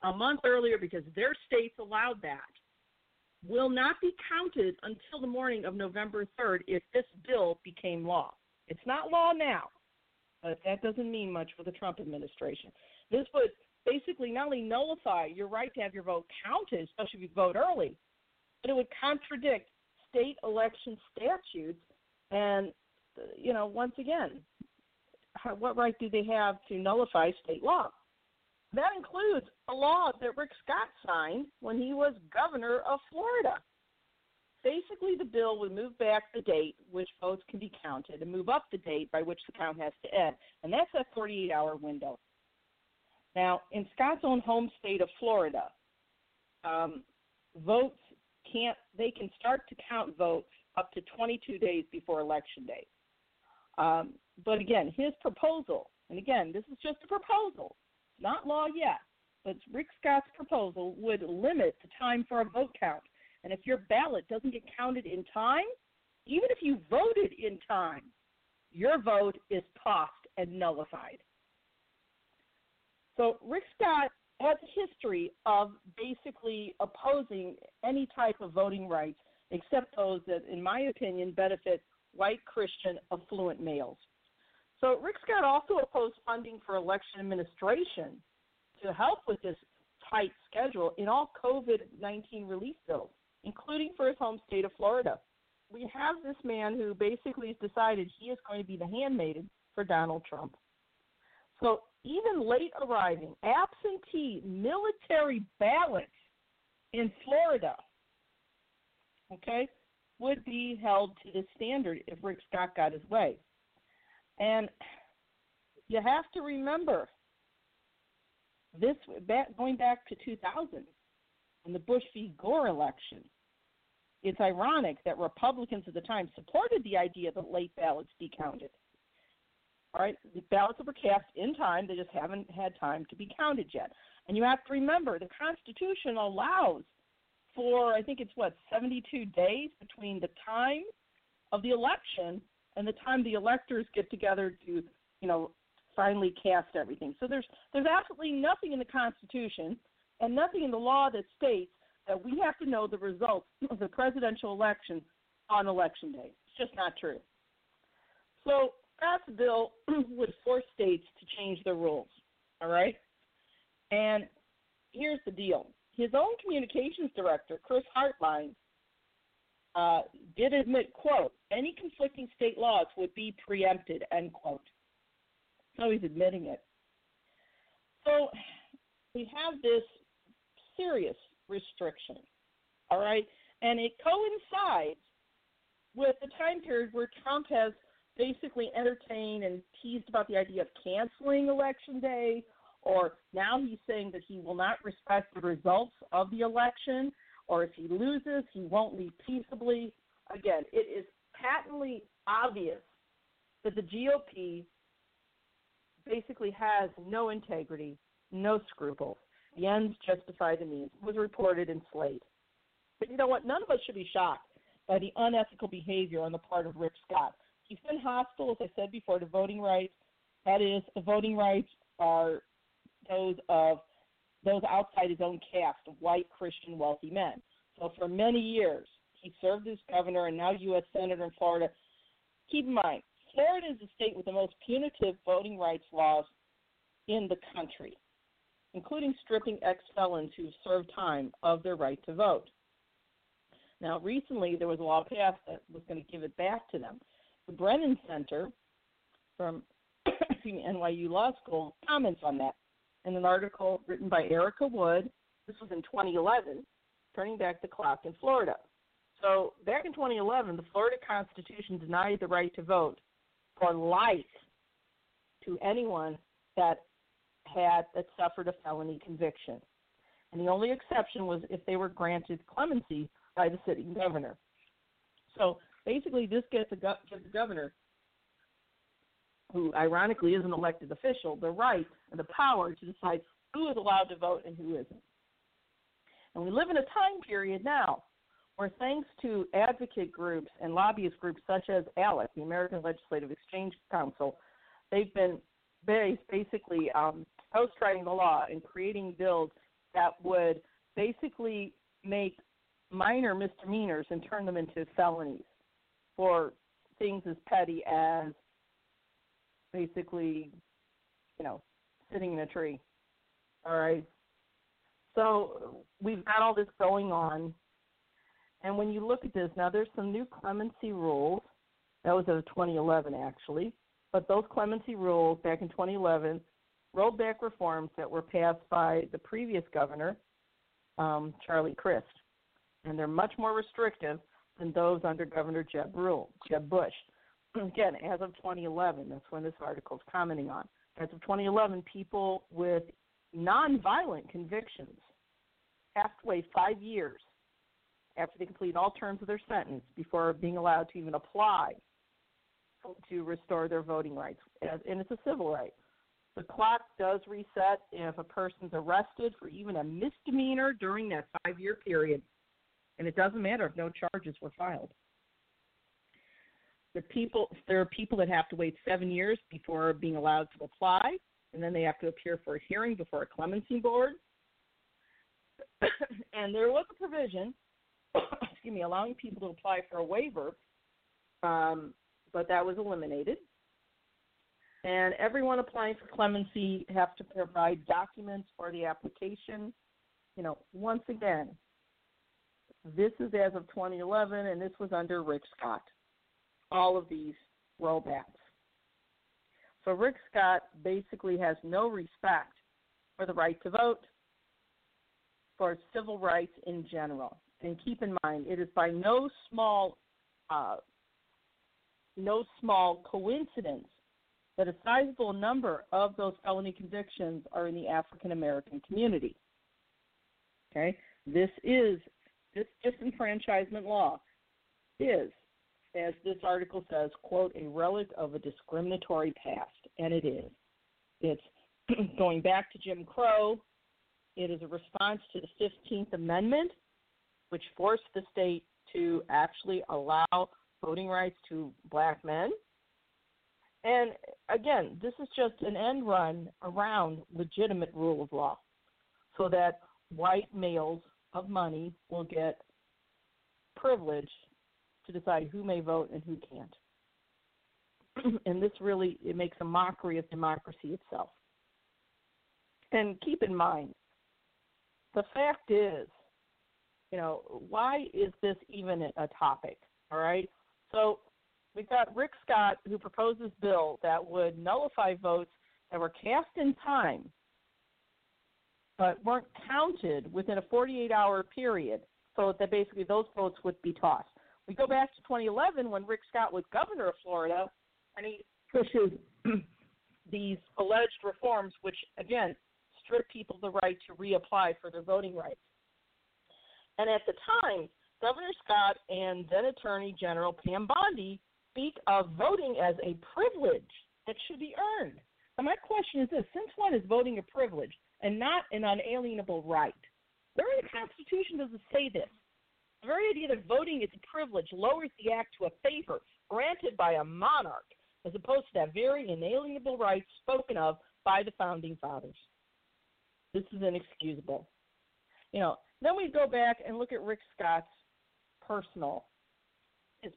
a month earlier because their states allowed that, will not be counted until the morning of November 3rd if this bill became law. It's not law now, but that doesn't mean much for the Trump administration. This would basically not only nullify your right to have your vote counted, especially if you vote early, but it would contradict state election statutes. And, you know, once again, what right do they have to nullify state law? That includes a law that Rick Scott signed when he was governor of Florida. Basically, the bill would move back the date which votes can be counted and move up the date by which the count has to end, and that's a 48 hour window. Now, in Scott's own home state of Florida, um, votes can't, they can start to count votes up to 22 days before election day. Um, but again, his proposal, and again, this is just a proposal, not law yet, but Rick Scott's proposal would limit the time for a vote count. And if your ballot doesn't get counted in time, even if you voted in time, your vote is tossed and nullified. So Rick Scott has a history of basically opposing any type of voting rights except those that, in my opinion, benefit white Christian affluent males. So Rick Scott also opposed funding for election administration to help with this tight schedule in all COVID 19 relief bills, including for his home state of Florida. We have this man who basically has decided he is going to be the handmaiden for Donald Trump. So even late arriving absentee military ballots in Florida, okay, would be held to the standard if Rick Scott got his way. And you have to remember this going back to 2000 in the Bush v. Gore election. It's ironic that Republicans at the time supported the idea that late ballots be counted. All right, the ballots were cast in time; they just haven't had time to be counted yet. And you have to remember the Constitution allows for I think it's what 72 days between the time of the election and the time the electors get together to, you know, finally cast everything. So there's there's absolutely nothing in the Constitution and nothing in the law that states that we have to know the results of the presidential election on election day. It's just not true. So Scott's bill would force states to change their rules. All right? And here's the deal his own communications director, Chris Hartline, uh, did admit, quote, any conflicting state laws would be preempted, end quote. So he's admitting it. So we have this serious restriction, all right? And it coincides with the time period where Trump has basically entertained and teased about the idea of canceling election day, or now he's saying that he will not respect the results of the election, or if he loses, he won't leave peaceably. Again, it is patently obvious that the GOP basically has no integrity, no scruples. The ends justify the means. Was reported in Slate. But you know what? None of us should be shocked by the unethical behavior on the part of Rick Scott. He's been hostile, as I said before, to voting rights. That is, the voting rights are those of those outside his own caste white Christian wealthy men. So for many years, he served as governor and now U.S. senator in Florida. Keep in mind, Florida is the state with the most punitive voting rights laws in the country, including stripping ex felons who served time of their right to vote. Now, recently there was a law passed that was going to give it back to them. The Brennan Center from NYU Law School comments on that in an article written by Erika Wood. This was in 2011, turning back the clock in Florida. So back in 2011, the Florida Constitution denied the right to vote for life to anyone that had that suffered a felony conviction. And the only exception was if they were granted clemency by the sitting governor. So basically, this gets the, gives the governor, who ironically is an elected official, the right and the power to decide who is allowed to vote and who isn't. And we live in a time period now where thanks to advocate groups and lobbyist groups such as ALEC, the American Legislative Exchange Council, they've been basically um, ghostwriting the law and creating bills that would basically make minor misdemeanors and turn them into felonies for things as petty as basically, you know, sitting in a tree. All right. So we've got all this going on and when you look at this, now there's some new clemency rules. That was of 2011, actually. But those clemency rules back in 2011 rolled back reforms that were passed by the previous governor, um, Charlie Crist. And they're much more restrictive than those under Governor Jeb Rule, Jeb Bush. Again, as of 2011, that's when this article is commenting on. As of 2011, people with nonviolent convictions have to wait five years after they complete all terms of their sentence before being allowed to even apply to restore their voting rights. And it's a civil right. The clock does reset if a person's arrested for even a misdemeanor during that five year period. And it doesn't matter if no charges were filed. People, there are people that have to wait seven years before being allowed to apply, and then they have to appear for a hearing before a clemency board. and there was a provision excuse me, allowing people to apply for a waiver, um, but that was eliminated. And everyone applying for clemency have to provide documents for the application. You know, once again, this is as of 2011, and this was under Rick Scott. All of these rollbacks. So Rick Scott basically has no respect for the right to vote, for civil rights in general and keep in mind, it is by no small, uh, no small coincidence that a sizable number of those felony convictions are in the African American community. Okay, this is this disenfranchisement law is, as this article says, quote, a relic of a discriminatory past, and it is. It's going back to Jim Crow. It is a response to the 15th Amendment, which forced the state to actually allow voting rights to black men. And again, this is just an end run around legitimate rule of law so that white males of money will get privilege to decide who may vote and who can't. and this really it makes a mockery of democracy itself. And keep in mind, the fact is you know, why is this even a topic? All right. So we've got Rick Scott who proposes bill that would nullify votes that were cast in time but weren't counted within a 48 hour period so that basically those votes would be tossed. We go back to 2011 when Rick Scott was governor of Florida and he pushes these alleged reforms, which again strip people the right to reapply for their voting rights. And at the time, Governor Scott and then Attorney General Pam Bondi speak of voting as a privilege that should be earned. Now, my question is this since when is voting a privilege and not an unalienable right? Where in the Constitution does it say this? The very idea that voting is a privilege lowers the act to a favor granted by a monarch as opposed to that very inalienable right spoken of by the founding fathers. This is inexcusable. You know, then we go back and look at Rick Scott's personal, his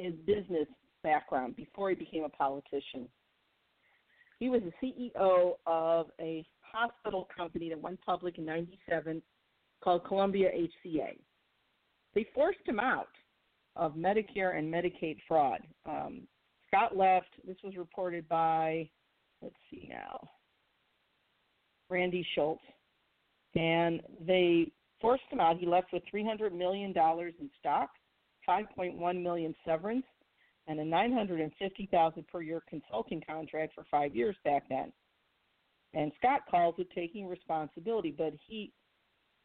his business background before he became a politician. He was the CEO of a hospital company that went public in '97 called Columbia HCA. They forced him out of Medicare and Medicaid fraud. Um, Scott left. This was reported by, let's see now, Randy Schultz, and they forced him out. He left with $300 million in stock, 5.1 million severance, and a 950,000 per year consulting contract for five years back then. And Scott calls it taking responsibility, but he,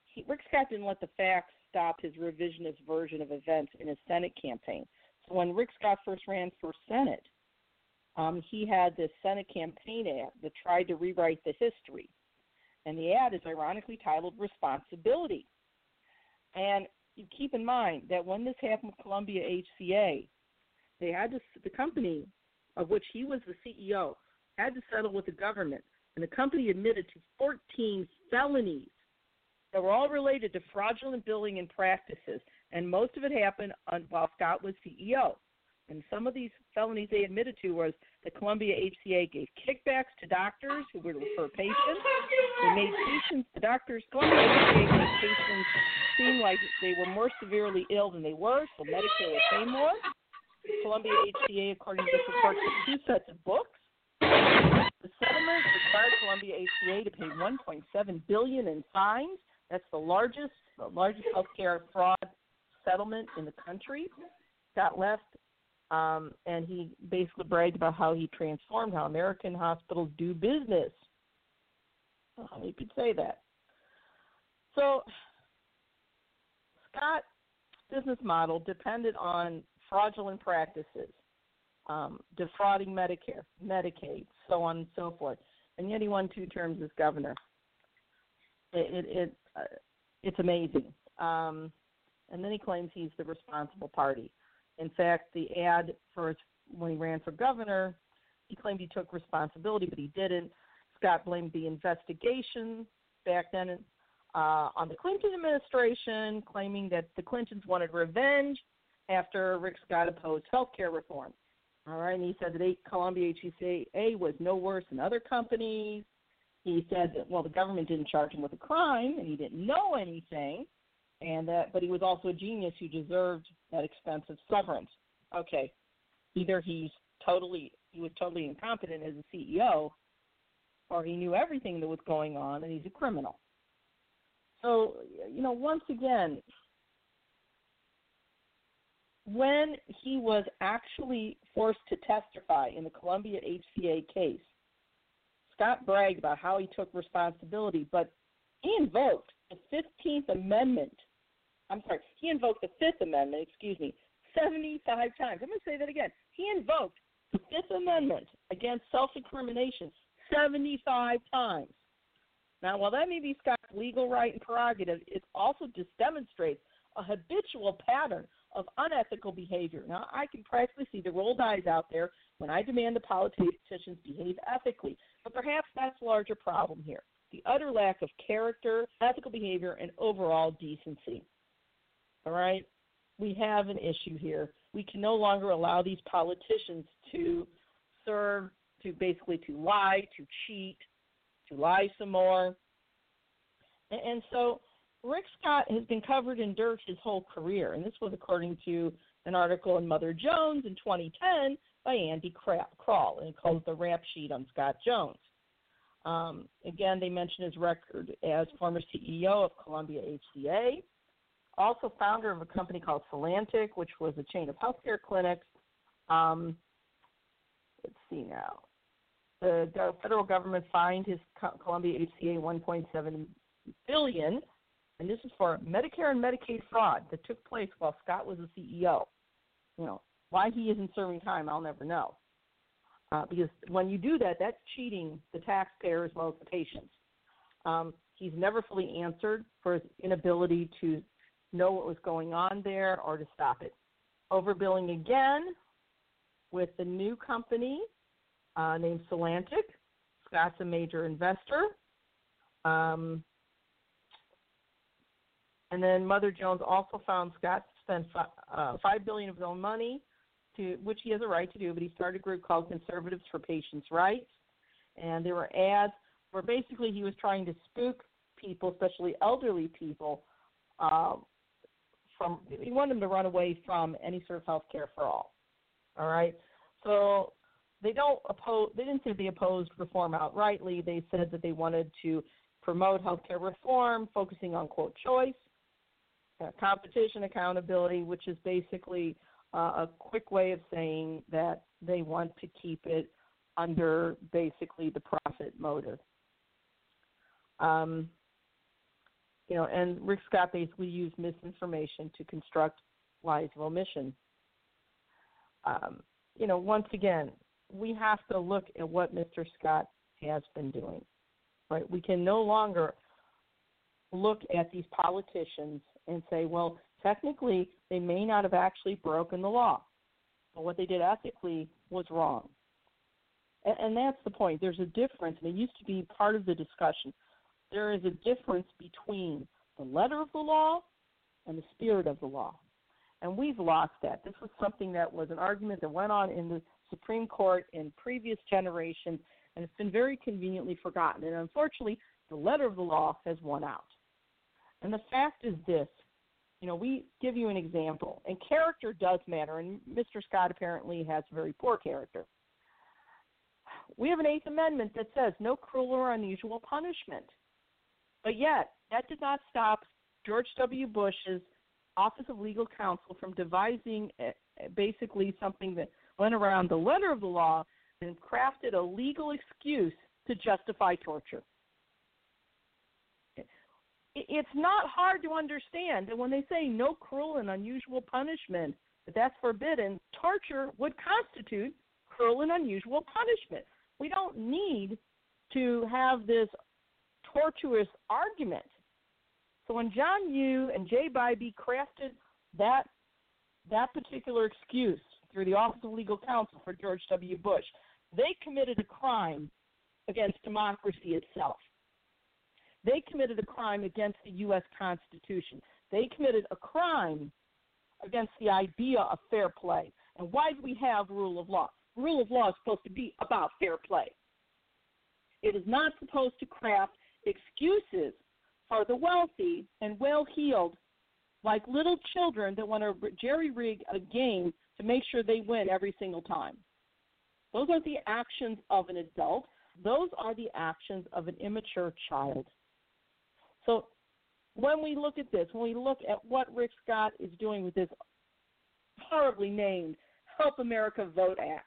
he Rick Scott didn't let the facts stop his revisionist version of events in his Senate campaign. So when Rick Scott first ran for Senate, um, he had this Senate campaign ad that tried to rewrite the history. And the ad is ironically titled Responsibility. And you keep in mind that when this happened with Columbia HCA, they had to, the company of which he was the CEO had to settle with the government. And the company admitted to 14 felonies that were all related to fraudulent billing and practices. And most of it happened on, while Scott was CEO. And some of these felonies they admitted to was the Columbia HCA gave kickbacks to doctors who would refer patients. They made patients, the doctors, Columbia HCA made patients seem like they were more severely ill than they were, so Medicare would pay more. Columbia HCA, according to this report, took two sets of books. The settlement required Columbia HCA to pay 1.7 billion in fines. That's the largest, the largest healthcare fraud settlement in the country. Got left um, and he basically bragged about how he transformed how American hospitals do business. Well, you could say that. So, Scott's business model depended on fraudulent practices, um, defrauding Medicare, Medicaid, so on and so forth. And yet he won two terms as governor. It, it, it uh, it's amazing. Um, and then he claims he's the responsible party. In fact, the ad for his, when he ran for governor, he claimed he took responsibility, but he didn't. Scott blamed the investigation back then uh, on the Clinton administration, claiming that the Clintons wanted revenge after Rick Scott opposed health care reform. All right, and he said that Columbia HCA was no worse than other companies. He said that well, the government didn't charge him with a crime, and he didn't know anything and that but he was also a genius who deserved that expensive severance. Okay, either he's totally he was totally incompetent as a CEO, or he knew everything that was going on and he's a criminal. So you know, once again, when he was actually forced to testify in the Columbia HCA case, Scott bragged about how he took responsibility, but he invoked the 15th Amendment I'm sorry, he invoked the Fifth Amendment, excuse me, 75 times. I'm going to say that again. He invoked the Fifth Amendment against self incrimination 75 times. Now, while that may be Scott's legal right and prerogative, it also just demonstrates a habitual pattern of unethical behavior. Now, I can practically see the rolled eyes out there when I demand the politicians behave ethically, but perhaps that's a larger problem here the utter lack of character, ethical behavior, and overall decency. All right? We have an issue here. We can no longer allow these politicians to serve, to basically to lie, to cheat, to lie some more. And, so Rick Scott has been covered in dirt his whole career, and this was according to an article in Mother Jones in 2010 by Andy Kroll, and it the rap sheet on Scott Jones. Um, again, they mention his record as former CEO of Columbia HCA, also founder of a company called Solantic, which was a chain of healthcare clinics. Um, let's see now. the federal government fined his Columbia HCA 1.7 billion, and this is for Medicare and Medicaid fraud that took place while Scott was the CEO. You know why he isn't serving time, I'll never know. Uh, because when you do that, that's cheating the taxpayer as well as the patients. Um, he's never fully answered for his inability to know what was going on there or to stop it. Overbilling again with the new company uh, named Solantic. Scott's a major investor. Um, and then Mother Jones also found Scott spent five, uh, five billion of his own money, to which he has a right to do. But he started a group called Conservatives for Patients' Rights, and there were ads where basically he was trying to spook people, especially elderly people, uh, from he wanted them to run away from any sort of health care for all. All right, so they don't oppose. They didn't say they opposed reform outrightly. They said that they wanted to promote healthcare reform, focusing on quote choice, uh, competition, accountability, which is basically uh, a quick way of saying that they want to keep it under basically the profit motive. Um, you know, and Rick Scott basically used misinformation to construct lies of omission. Um, you know, once again, we have to look at what Mr. Scott has been doing. Right? We can no longer look at these politicians and say, well, technically they may not have actually broken the law, but what they did ethically was wrong. And, and that's the point. There's a difference, and it used to be part of the discussion. There is a difference between the letter of the law and the spirit of the law. And we've lost that. This was something that was an argument that went on in the Supreme Court in previous generations, and it's been very conveniently forgotten. And unfortunately, the letter of the law has won out. And the fact is this you know, we give you an example, and character does matter, and Mr. Scott apparently has very poor character. We have an Eighth Amendment that says no cruel or unusual punishment. But yet, that did not stop George W. Bush's Office of Legal Counsel from devising eh, basically something that went around the letter of the law and crafted a legal excuse to justify torture it's not hard to understand that when they say no cruel and unusual punishment, that that's forbidden, torture would constitute cruel and unusual punishment. We don't need to have this tortuous argument. So when John Yoo and Jay Bybee crafted that that particular excuse through the Office of Legal Counsel for George W. Bush, they committed a crime against democracy itself. They committed a crime against the U.S. Constitution. They committed a crime against the idea of fair play. And why do we have rule of law? Rule of law is supposed to be about fair play. It is not supposed to craft excuses for the wealthy and well heeled, like little children that want to jerry rig a game to make sure they win every single time. Those aren't the actions of an adult, those are the actions of an immature child. So when we look at this, when we look at what Rick Scott is doing with this horribly named Help America Vote Act,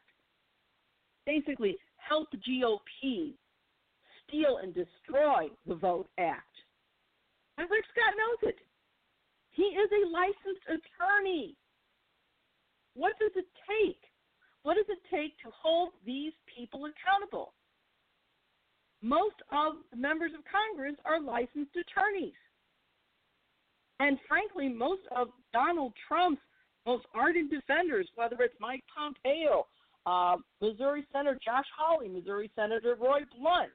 basically help GOP steal and destroy the Vote Act. And Rick Scott knows it. He is a licensed attorney. What does it take? What does it take to hold these people accountable? Most of the members of Congress are licensed attorneys. And frankly, most of Donald Trump's most ardent defenders, whether it's Mike Pompeo, uh, Missouri Senator Josh Hawley, Missouri Senator Roy Blunt,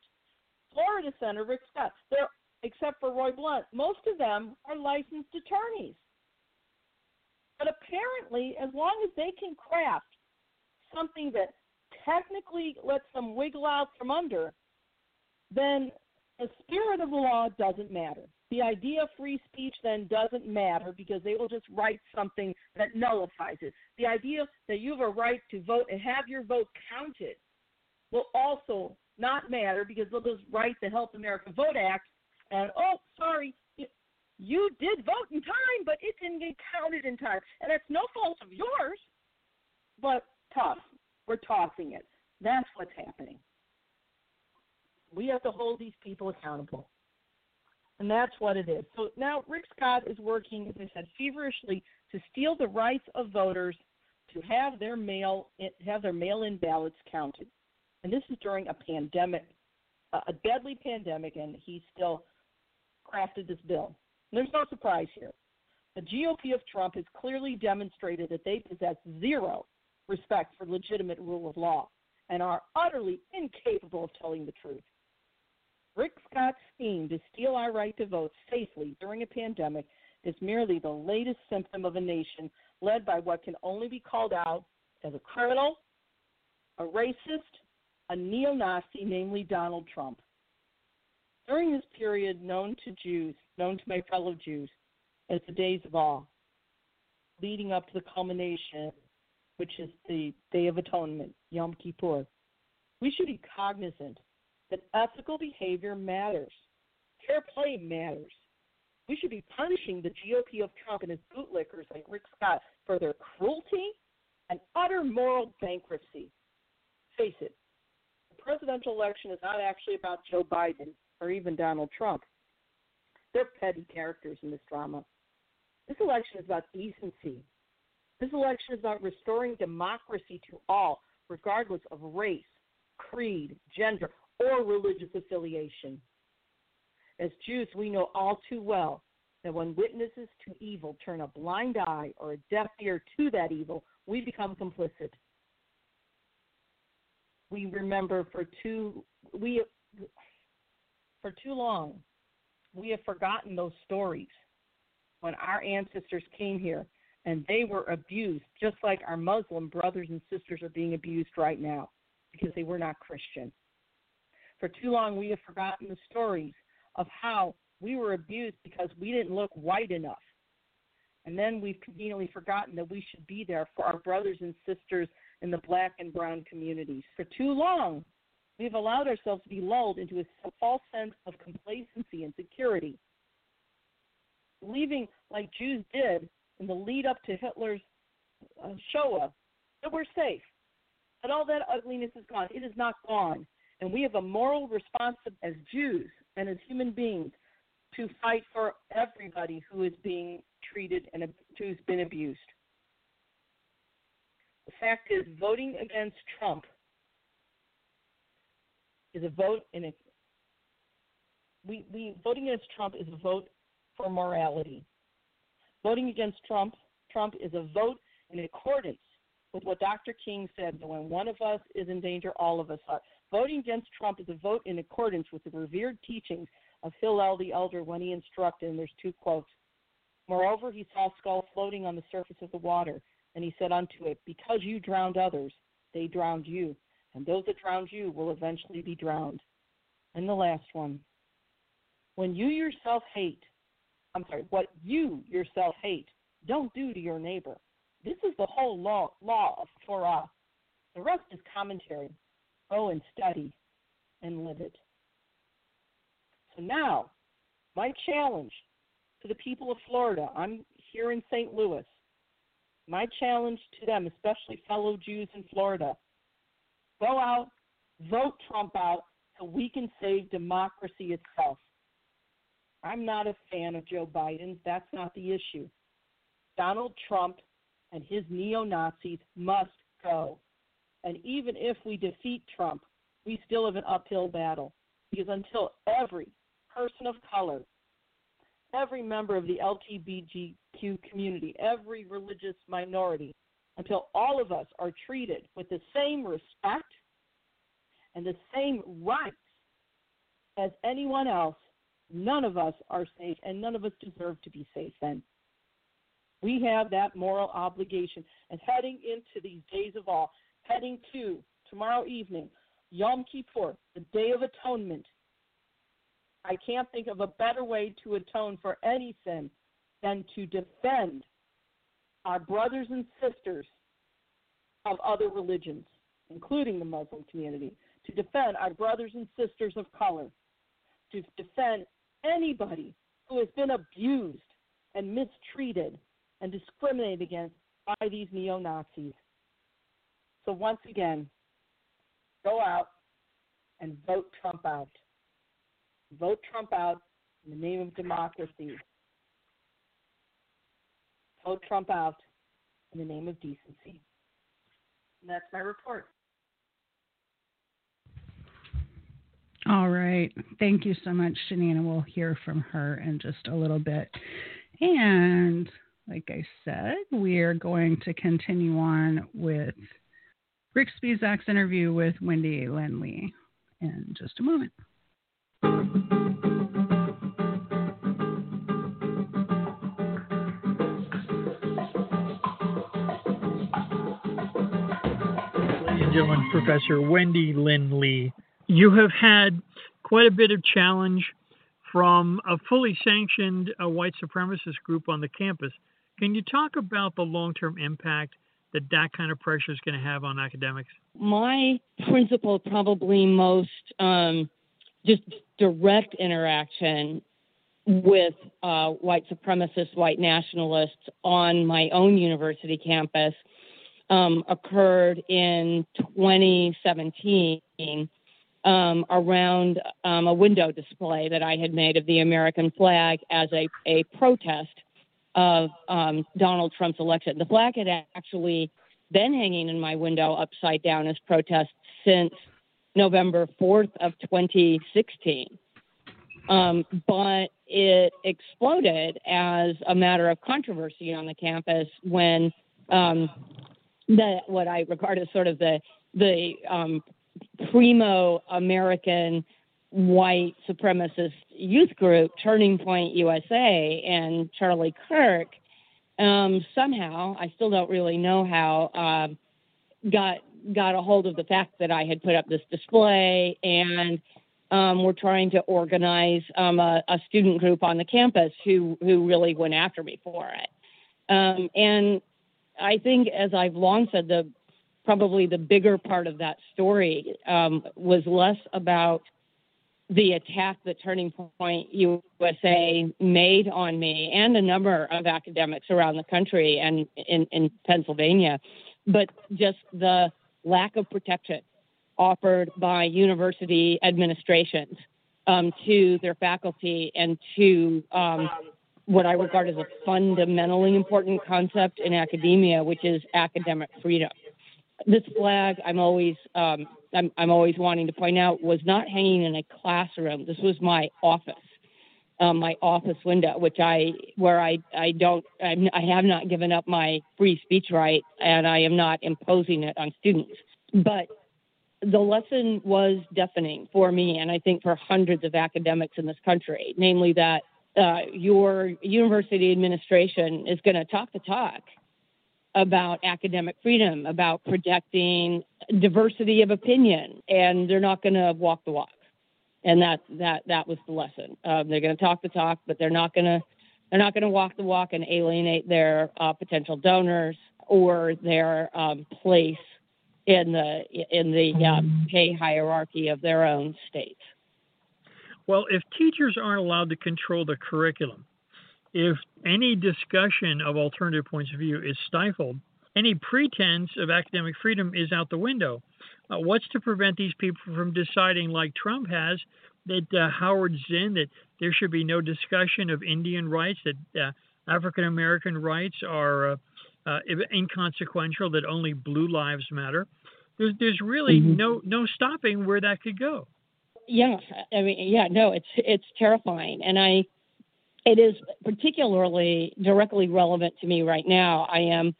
Florida Senator Rick Scott, they're, except for Roy Blunt, most of them are licensed attorneys. But apparently, as long as they can craft something that technically lets them wiggle out from under, then the spirit of the law doesn't matter. The idea of free speech then doesn't matter because they will just write something that nullifies it. The idea that you have a right to vote and have your vote counted will also not matter because they'll just write the Help America Vote Act and, oh, sorry, you did vote in time, but it didn't get counted in time. And that's no fault of yours, but tough. We're tossing it. That's what's happening. We have to hold these people accountable. And that's what it is. So now Rick Scott is working, as I said, feverishly to steal the rights of voters to have their mail have their mail-in ballots counted. And this is during a pandemic, a deadly pandemic, and he still crafted this bill. And there's no surprise here. The GOP of Trump has clearly demonstrated that they possess zero respect for legitimate rule of law and are utterly incapable of telling the truth. Rick Scott's scheme to steal our right to vote safely during a pandemic is merely the latest symptom of a nation led by what can only be called out as a criminal, a racist, a neo Nazi, namely Donald Trump. During this period known to Jews, known to my fellow Jews, as the days of awe, leading up to the culmination, which is the Day of Atonement, Yom Kippur, we should be cognizant that ethical behavior matters. Fair play matters. We should be punishing the GOP of Trump and his bootlickers like Rick Scott for their cruelty and utter moral bankruptcy. Face it, the presidential election is not actually about Joe Biden or even Donald Trump. They're petty characters in this drama. This election is about decency. This election is about restoring democracy to all, regardless of race, creed, gender, or religious affiliation. As Jews, we know all too well that when witnesses to evil turn a blind eye or a deaf ear to that evil, we become complicit. We remember for too we for too long we have forgotten those stories when our ancestors came here and they were abused just like our Muslim brothers and sisters are being abused right now because they were not Christian. For too long, we have forgotten the stories of how we were abused because we didn't look white enough. And then we've conveniently forgotten that we should be there for our brothers and sisters in the black and brown communities. For too long, we've allowed ourselves to be lulled into a false sense of complacency and security, believing, like Jews did in the lead up to Hitler's uh, Shoah, that we're safe. That all that ugliness is gone. It is not gone. And we have a moral responsibility as Jews and as human beings to fight for everybody who is being treated and who's been abused. The fact is, voting against Trump is a vote in a we, we voting against Trump is a vote for morality. Voting against Trump Trump is a vote in accordance with what Dr. King said that when one of us is in danger, all of us are. Voting against Trump is a vote in accordance with the revered teachings of Hillel the Elder when he instructed, and there's two quotes. Moreover, he saw a skull floating on the surface of the water, and he said unto it, Because you drowned others, they drowned you, and those that drowned you will eventually be drowned. And the last one. When you yourself hate, I'm sorry, what you yourself hate, don't do to your neighbor. This is the whole law, law of Torah. The rest is commentary. Go and study and live it. So now, my challenge to the people of Florida, I'm here in St. Louis. My challenge to them, especially fellow Jews in Florida, go out, vote Trump out so we can save democracy itself. I'm not a fan of Joe Biden. That's not the issue. Donald Trump and his neo Nazis must go. And even if we defeat Trump, we still have an uphill battle because until every person of color, every member of the LGBTQ community, every religious minority, until all of us are treated with the same respect and the same rights as anyone else, none of us are safe and none of us deserve to be safe then. We have that moral obligation. And heading into these days of awe, heading to tomorrow evening, Yom Kippur, the Day of Atonement. I can't think of a better way to atone for any sin than to defend our brothers and sisters of other religions, including the Muslim community, to defend our brothers and sisters of color, to defend anybody who has been abused and mistreated and discriminated against by these neo Nazis. So once again, go out and vote Trump out. Vote Trump out in the name of democracy. Vote Trump out in the name of decency. And that's my report. All right. Thank you so much, Jeanine. We'll hear from her in just a little bit. And like I said, we are going to continue on with Rick Spizak's interview with Wendy Lynne Lee in just a moment. Gentlemen, Professor Wendy Lynne Lee, you have had quite a bit of challenge from a fully sanctioned uh, white supremacist group on the campus. Can you talk about the long term impact that that kind of pressure is going to have on academics? My principal, probably most um, just direct interaction with uh, white supremacists, white nationalists on my own university campus um, occurred in 2017 um, around um, a window display that I had made of the American flag as a, a protest of um, Donald Trump's election. The flag had actually been hanging in my window upside down as protest since November 4th of 2016. Um, but it exploded as a matter of controversy on the campus when um, the what I regard as sort of the the um, primo American white supremacist youth group, Turning Point USA, and Charlie Kirk, um, somehow I still don't really know how um, got got a hold of the fact that I had put up this display and um, we're trying to organize um, a, a, student group on the campus who who really went after me for it. Um, and I think, as I've long said, the probably the bigger part of that story um, was less about the attack that Turning Point USA made on me and a number of academics around the country and in, in Pennsylvania, but just the lack of protection offered by university administrations um, to their faculty and to um, what I regard as a fundamentally important concept in academia, which is academic freedom. This flag, I'm always um, I'm, I'm always wanting to point out, was not hanging in a classroom. This was my office, um, my office window, which I where I I don't I'm, I have not given up my free speech right, and I am not imposing it on students. But the lesson was deafening for me, and I think for hundreds of academics in this country, namely that uh, your university administration is going to talk the talk about academic freedom, about protecting diversity of opinion, and they're not going to walk the walk. And that that that was the lesson. Um, they're going to talk the talk, but they're not going to they're not going to walk the walk and alienate their uh, potential donors or their um, place in the in the um, pay hierarchy of their own state. Well, if teachers aren't allowed to control the curriculum, if any discussion of alternative points of view is stifled, any pretense of academic freedom is out the window. Uh, what's to prevent these people from deciding, like Trump has, that uh, Howard Zinn, that there should be no discussion of Indian rights, that uh, African American rights are uh, uh, inconsequential, that only blue lives matter? There's, there's really mm-hmm. no no stopping where that could go. Yeah, I mean, yeah, no, it's it's terrifying, and I it is particularly directly relevant to me right now. I am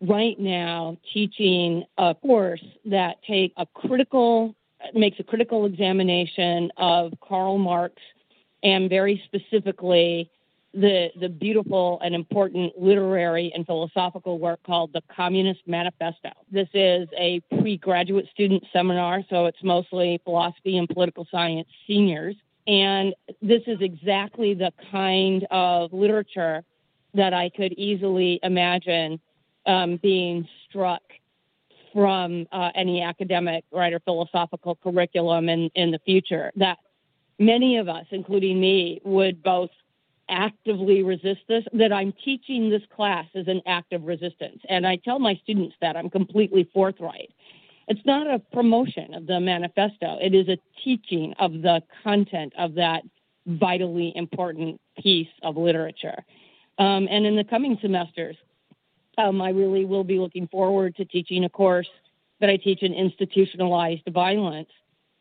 right now teaching a course that take a critical makes a critical examination of Karl Marx and very specifically the the beautiful and important literary and philosophical work called the Communist Manifesto. This is a pre-graduate student seminar, so it's mostly philosophy and political science seniors. And this is exactly the kind of literature that I could easily imagine um, being struck from uh, any academic right or philosophical curriculum in, in the future. That many of us, including me, would both actively resist this, that I'm teaching this class as an act of resistance. And I tell my students that I'm completely forthright. It's not a promotion of the manifesto. It is a teaching of the content of that vitally important piece of literature. Um, and in the coming semesters, um, I really will be looking forward to teaching a course that I teach in institutionalized violence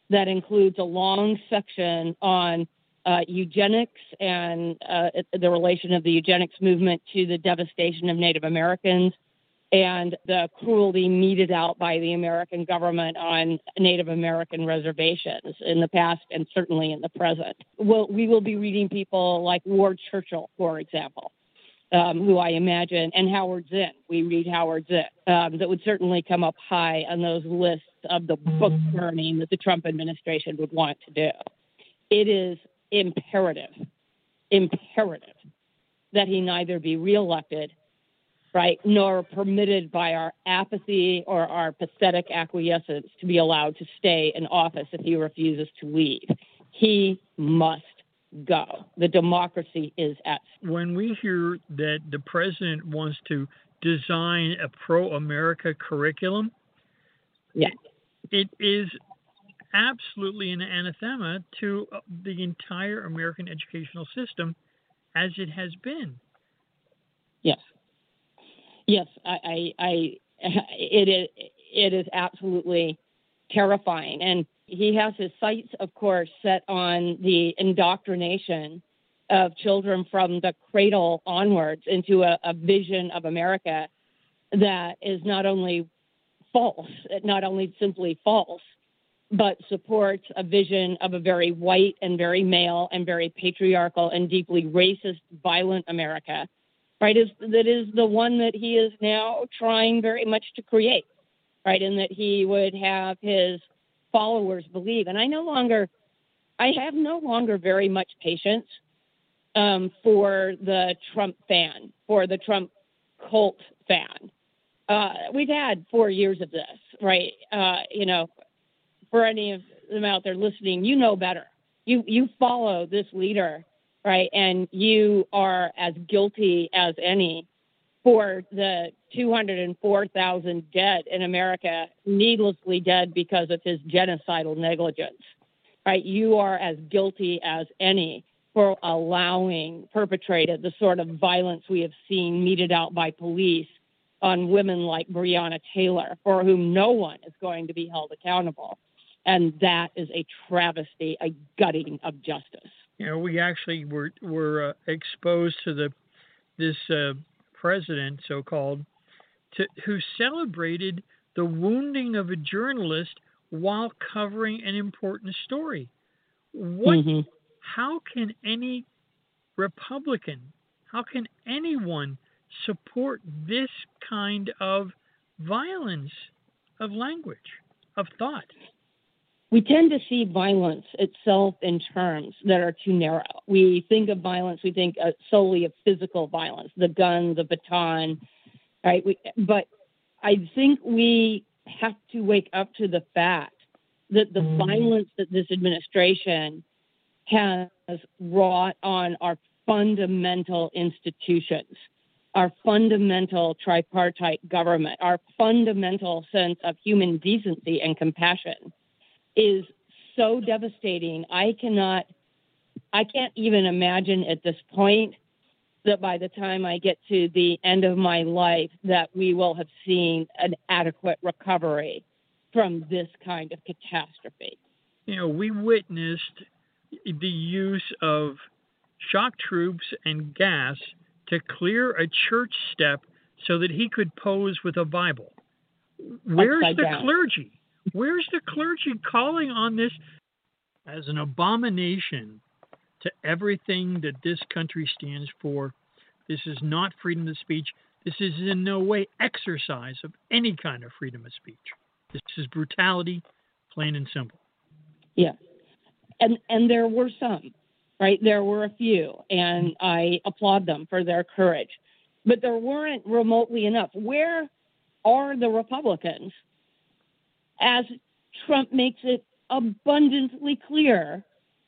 that includes a long section on uh, eugenics and uh, the relation of the eugenics movement to the devastation of Native Americans and the cruelty meted out by the American government on Native American reservations in the past and certainly in the present. We'll, we will be reading people like Ward Churchill, for example, um, who I imagine, and Howard Zinn. We read Howard Zinn. Um, that would certainly come up high on those lists of the book burning that the Trump administration would want to do. It is imperative, imperative that he neither be reelected, right, nor permitted by our apathy or our pathetic acquiescence to be allowed to stay in office if he refuses to leave. He must go. The democracy is at. Stake. When we hear that the president wants to design a pro America curriculum, yeah. it is absolutely an anathema to uh, the entire American educational system as it has been. Yes. Yes, I, I, I it is it is absolutely terrifying. And he has his sights, of course, set on the indoctrination of children from the cradle onwards into a, a vision of America that is not only false, not only simply false, but supports a vision of a very white and very male and very patriarchal and deeply racist, violent America, right? Is that is the one that he is now trying very much to create, right? And that he would have his followers believe. And I no longer, I have no longer very much patience um, for the Trump fan, for the Trump cult fan. Uh, we've had four years of this, right? Uh, you know, for any of them out there listening, you know better. You you follow this leader, right? And you are as guilty as any for the 204,000 dead in America, needlessly dead because of his genocidal negligence, right? You are as guilty as any for allowing perpetrated the sort of violence we have seen meted out by police on women like Breonna Taylor, for whom no one is going to be held accountable and that is a travesty, a gutting of justice. You know, we actually were were uh, exposed to the this uh, president, so called, to, who celebrated the wounding of a journalist while covering an important story. What? Mm-hmm. How can any Republican, how can anyone support this kind of violence of language, of thought? We tend to see violence itself in terms that are too narrow. We think of violence, we think uh, solely of physical violence, the gun, the baton, right? We, but I think we have to wake up to the fact that the mm. violence that this administration has wrought on our fundamental institutions, our fundamental tripartite government, our fundamental sense of human decency and compassion is so devastating. I cannot, I can't even imagine at this point that by the time I get to the end of my life, that we will have seen an adequate recovery from this kind of catastrophe. You know, we witnessed the use of shock troops and gas to clear a church step so that he could pose with a Bible. Where's Upside the down. clergy? Where's the clergy calling on this as an abomination to everything that this country stands for? This is not freedom of speech. This is in no way exercise of any kind of freedom of speech. This is brutality, plain and simple. Yeah. And and there were some, right? There were a few, and I applaud them for their courage. But there weren't remotely enough. Where are the Republicans as Trump makes it abundantly clear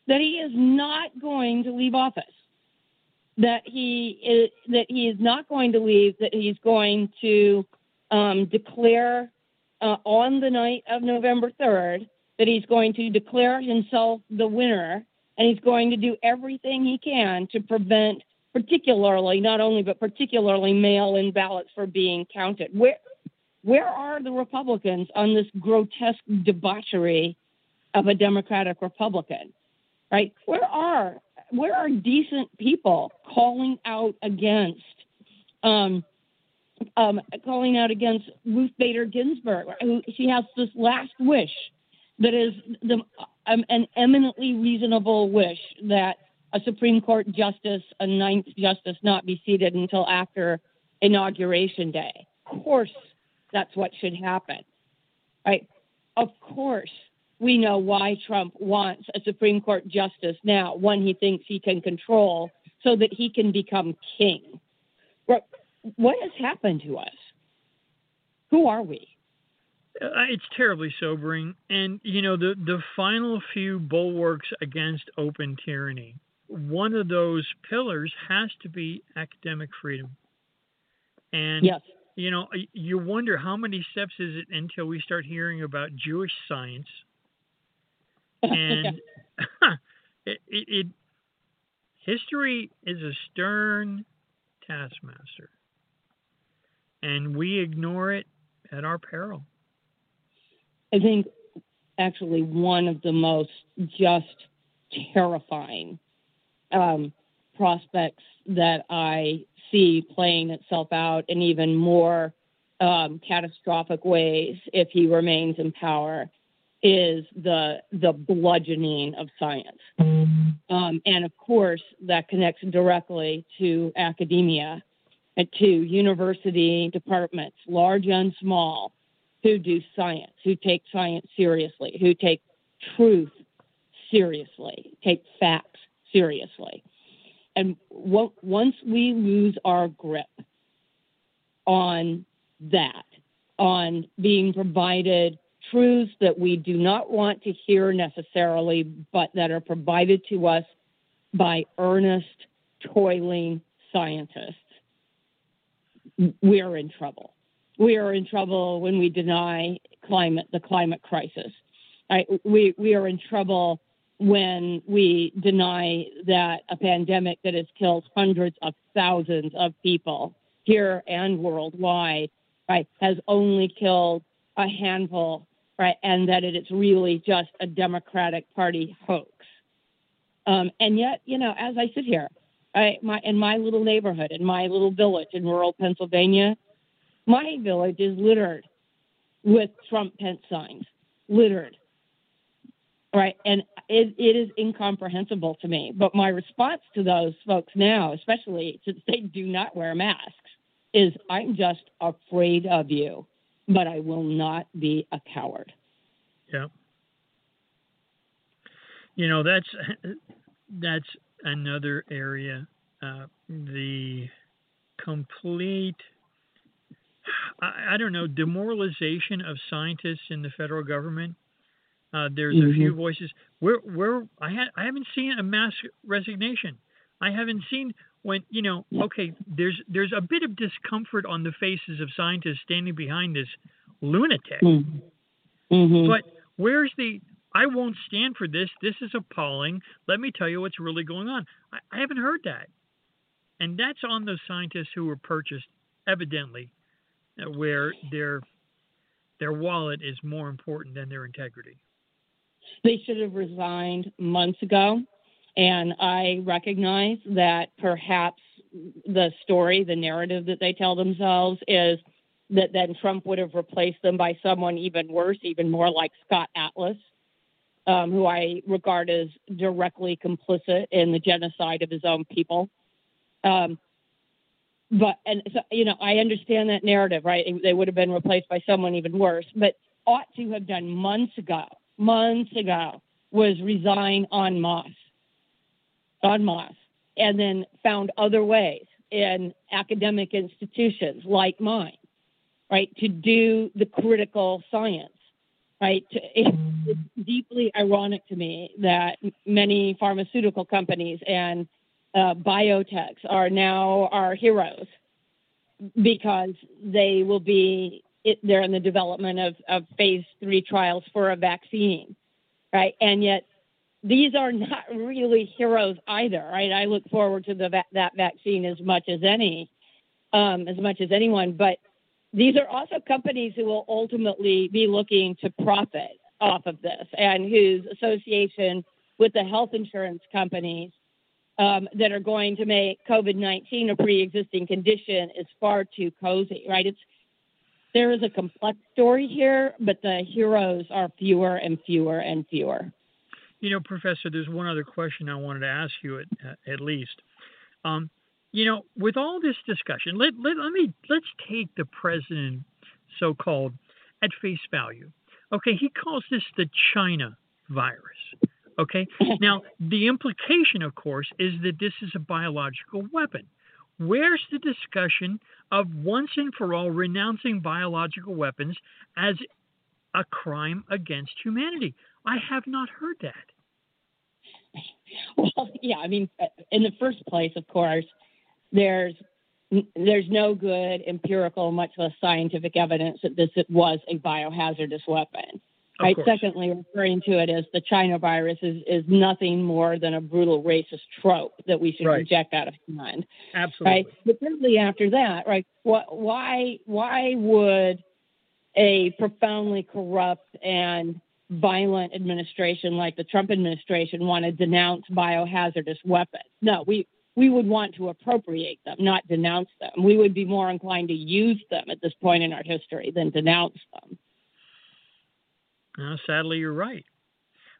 that he is not going to leave office, that he is, that he is not going to leave, that he's going to um, declare uh, on the night of November 3rd that he's going to declare himself the winner and he's going to do everything he can to prevent particularly not only but particularly mail-in ballots for being counted. Where where are the republicans on this grotesque debauchery of a democratic republican right where are where are decent people calling out against um, um, calling out against Ruth Bader Ginsburg, who she has this last wish that is the, um, an eminently reasonable wish that a Supreme Court justice, a ninth justice, not be seated until after inauguration day. Of course, that's what should happen, right? Of course, we know why Trump wants a Supreme Court justice now, one he thinks he can control, so that he can become king. What has happened to us? Who are we? Uh, it's terribly sobering, and you know the the final few bulwarks against open tyranny. One of those pillars has to be academic freedom, and yes. You know you wonder how many steps is it until we start hearing about Jewish science, and it, it, it history is a stern taskmaster and we ignore it at our peril. I think actually one of the most just terrifying um, prospects that I see playing itself out in even more um, catastrophic ways if he remains in power is the the bludgeoning of science, um, and of course that connects directly to academia and to university departments, large and small, who do science, who take science seriously, who take truth seriously, take facts seriously. And once we lose our grip on that, on being provided truths that we do not want to hear necessarily, but that are provided to us by earnest, toiling scientists, we are in trouble. We are in trouble when we deny climate the climate crisis. Right? We we are in trouble when we deny that a pandemic that has killed hundreds of thousands of people here and worldwide, right, has only killed a handful, right, and that it is really just a Democratic Party hoax. Um, and yet, you know, as I sit here, I, my in my little neighborhood, in my little village in rural Pennsylvania, my village is littered with Trump Pence signs, littered. Right, and it, it is incomprehensible to me. But my response to those folks now, especially since they do not wear masks, is I'm just afraid of you, but I will not be a coward. Yeah. You know that's that's another area. Uh, the complete, I, I, don't know, demoralization of scientists in the federal government. Uh, there's mm-hmm. a few voices where where I ha- I haven't seen a mass resignation. I haven't seen when you know okay there's there's a bit of discomfort on the faces of scientists standing behind this lunatic. Mm-hmm. Mm-hmm. But where's the I won't stand for this. This is appalling. Let me tell you what's really going on. I, I haven't heard that. And that's on those scientists who were purchased, evidently, uh, where their their wallet is more important than their integrity. They should have resigned months ago. And I recognize that perhaps the story, the narrative that they tell themselves is that then Trump would have replaced them by someone even worse, even more like Scott Atlas, um, who I regard as directly complicit in the genocide of his own people. Um, but and so you know, I understand that narrative, right? They would have been replaced by someone even worse, but ought to have done months ago. Months ago was resign en masse, en masse, and then found other ways in academic institutions like mine, right, to do the critical science right? It's, deeply ironic to me that many pharmaceutical companies and uh, biotechs are now our heroes because they will be it, they're in the development of, of phase three trials for a vaccine, right? And yet these are not really heroes either, right? I look forward to the va- that vaccine as much as any, um, as much as anyone. But these are also companies who will ultimately be looking to profit off of this, and whose association with the health insurance companies um, that are going to make COVID nineteen a pre-existing condition is far too cozy, right? It's there is a complex story here, but the heroes are fewer and fewer and fewer. You know, Professor, there's one other question I wanted to ask you at, at least. Um, you know, with all this discussion, let, let, let me let's take the president, so-called, at face value. Okay, he calls this the China virus. Okay, now the implication, of course, is that this is a biological weapon. Where's the discussion of once and for all renouncing biological weapons as a crime against humanity? I have not heard that. Well, yeah, I mean, uh, in the first place, of course, there's there's no good empirical, much less scientific evidence that this was a biohazardous weapon. Right. Secondly, referring to it as the China virus is, is nothing more than a brutal racist trope that we should Right. reject out of hand. Absolutely. Right. But thirdly, after that, right, what, why why would a profoundly corrupt and violent administration like the Trump administration want to denounce biohazardous weapons? No, we we would want to appropriate them, not denounce them. We would be more inclined to use them at this point in our history than denounce them. Uh, sadly, you're right.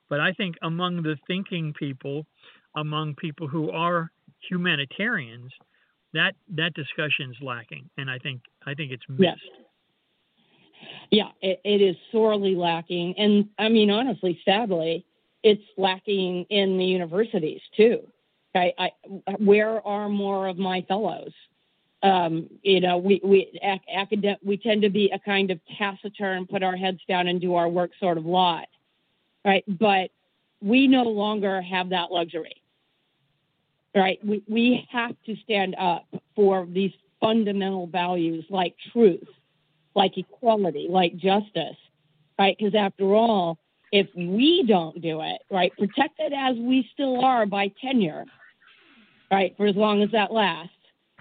But I think among the thinking people, among people who are humanitarians, that that discussion's lacking, and I think I think it's missed. Yes. Yeah, it, it is sorely lacking. And I mean, honestly, sadly, it's lacking in the universities too. I, I, where are more of my fellows? Um, you know, we we ac- academic we tend to be a kind of taciturn, put our heads down and do our work sort of lot, right? But we no longer have that luxury, right? We we have to stand up for these fundamental values like truth, like equality, like justice, right? Because after all, if we don't do it, right, protected as we still are by tenure, right, for as long as that lasts,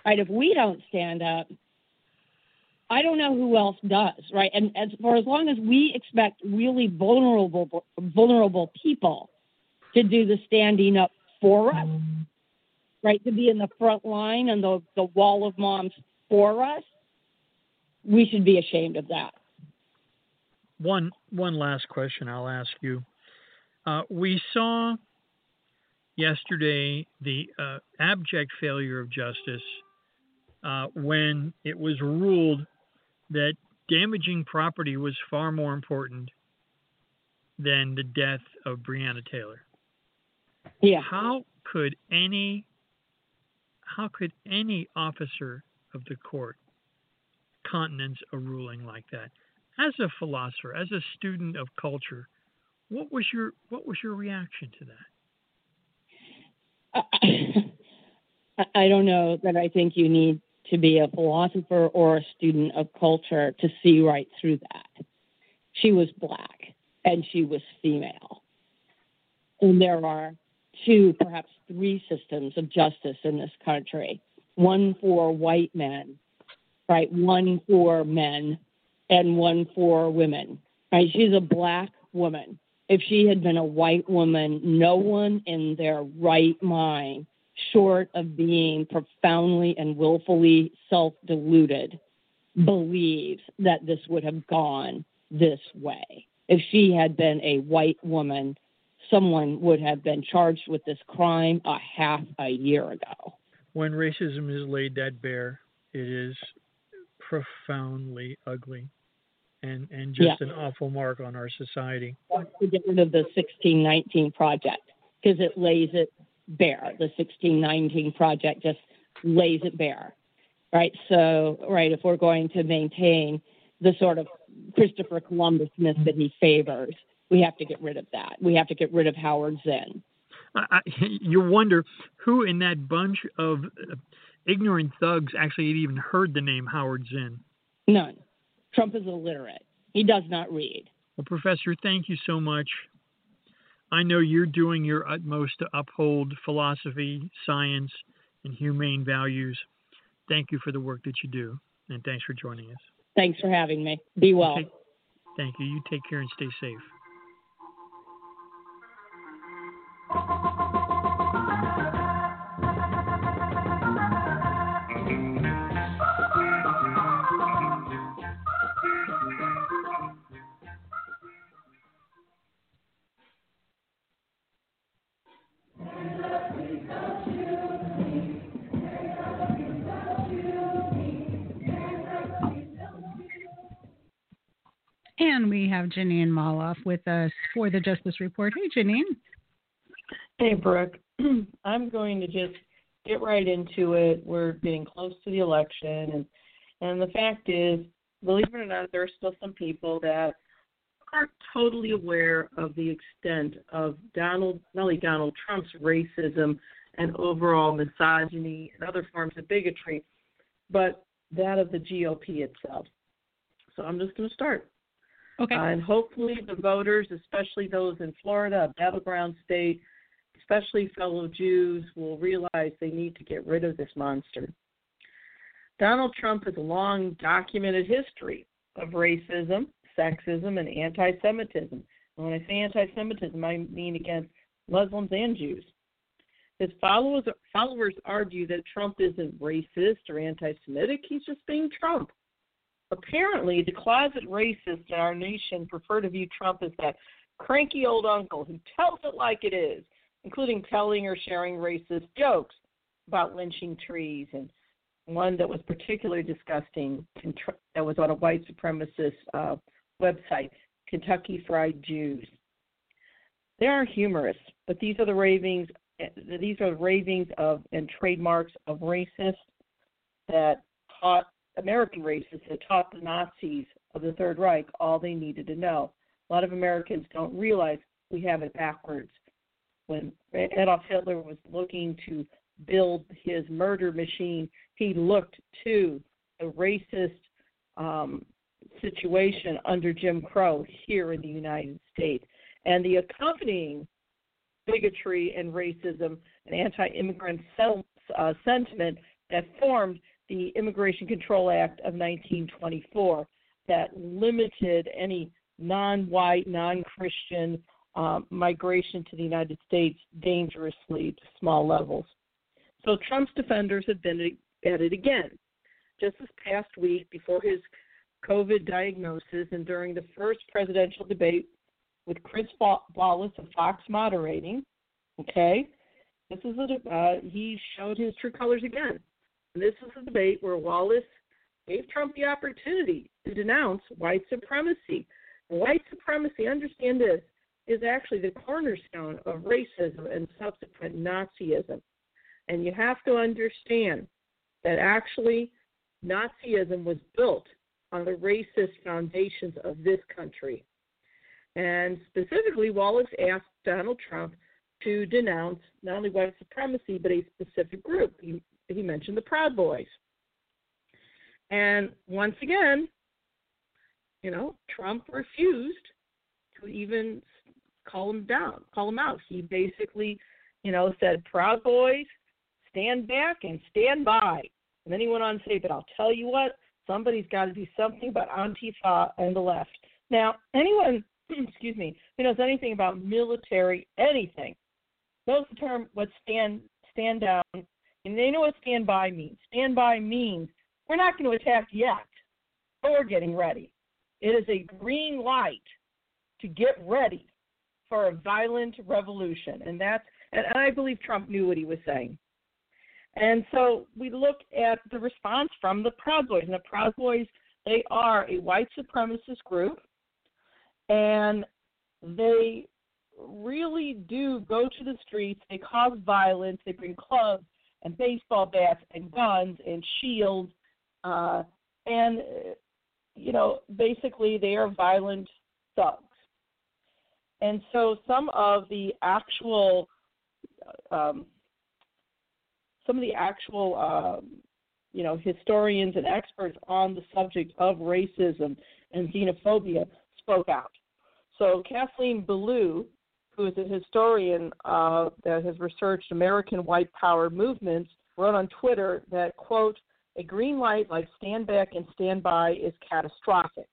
right, if we don't stand up, I don't know who else does, right? And as for as long as we expect really vulnerable vulnerable people to do the standing up for us, right, to be in the front line and the the wall of moms for us, we should be ashamed of that. One one last question I'll ask you. Uh, we saw yesterday the uh, abject failure of justice uh, when it was ruled that damaging property was far more important than the death of Breonna Taylor. Yeah. How could any how could any officer of the court countenance a ruling like that? As a philosopher, as a student of culture, what was your what was your reaction to that? I, I don't know that I think you need to be a philosopher or a student of culture to see right through that. She was black and she was female. And there are two, perhaps three systems of justice in this country one for white men, right? One for men, and one for women, right? She's a black woman. If she had been a white woman, no one in their right mind, short of being profoundly and willfully self deluded, believes that this would have gone this way. If she had been a white woman, someone would have been charged with this crime a half a year ago. When racism is laid that bare, it is profoundly ugly and, and just Yeah. an awful mark on our society. to get rid of the 1619 project because it lays it bare. The 1619 project just lays it bare, right? So, right, if we're going to maintain the sort of Christopher Columbus myth that he favors, we have to get rid of that. We have to get rid of Howard Zinn. I, you wonder who in that bunch of ignorant thugs actually had even heard the name Howard Zinn. None. Trump is illiterate. He does not read. Well, Professor, thank you so much. I know you're doing your utmost to uphold philosophy, science, and humane values. Thank you for the work that you do, and thanks for joining us. Thanks for having me. Be well. Okay. Thank you. You take care and stay safe. And we have Jeanine Molloff with us for the Justice Report. Hey, Jeanine. Hey, Brook. I'm going to just get right into it. We're getting close to the election, and and the fact is, believe it or not, there are still some people that aren't totally aware of the extent of Donald, not only Donald Trump's racism and overall misogyny and other forms of bigotry, but that of the GOP itself. So I'm just going to start. Okay. Uh, and hopefully the voters, especially those in Florida, a battleground state, especially fellow Jews, will realize they need to get rid of this monster. Donald Trump has a long documented history of racism, sexism, and anti Semitism. When I say anti Semitism, I mean against Muslims and Jews. His followers, followers argue that Trump isn't racist or anti Semitic, he's just being Trump. Apparently, the closet racists in our nation prefer to view Trump as that cranky old uncle who tells it like it is, including telling or sharing racist jokes about lynching trees and one that was particularly disgusting that was on a white supremacist uh, website, Kentucky Fried Jews. They are humorous, but these are the ravings. These are the ravings of and trademarks of racists that taught American racists that taught the Nazis of the Third Reich all they needed to know. A lot of Americans don't realize we have it backwards. When Adolf Hitler was looking to build his murder machine, he looked to the racist um, situation under Jim Crow here in the United States. And the accompanying bigotry and racism and anti immigrant uh, sentiment that formed the Immigration Control Act of 1924 that limited any non white, non Christian um, migration to the United States dangerously to small levels. So Trump's defenders have been at it again. Just this past week, before his COVID diagnosis and during the first presidential debate with Chris Wallace of Fox moderating, okay, this is a, uh, he showed his true colors again. And this is a debate where Wallace gave Trump the opportunity to denounce white supremacy. White supremacy, understand this, is actually the cornerstone of racism and subsequent Nazism. And you have to understand that actually Nazism was built on the racist foundations of this country. And specifically, Wallace asked Donald Trump to denounce not only white supremacy, but a specific group. He, he mentioned the Proud Boys. And once again, you know, Trump refused to even call him down, call him out. He basically, you know, said, Proud Boys, stand back and stand by. And then he went on to say, but I'll tell you what, somebody's got to do something about Antifa and the left. Now, anyone, excuse me, who knows anything about military anything knows the term what stand stand down, and they know what stand by means. Stand by means we're not going to attack yet, but we're getting ready. It is a green light to get ready for a violent revolution, and that's and I believe Trump knew what he was saying. And so we look at the response from the Proud Boys. And the Proud Boys, they are a white supremacist group, and they really do go to the streets. They cause violence. They bring clubs and baseball bats and guns and shields. Uh, and, you know, basically they are violent thugs. And so some of the actual um, some of the actual um, you know, historians and experts on the subject of racism and xenophobia spoke out. So Kathleen Belew, who is a historian uh, that has researched American white power movements, wrote on Twitter that, quote, a green light like stand back and stand by is catastrophic.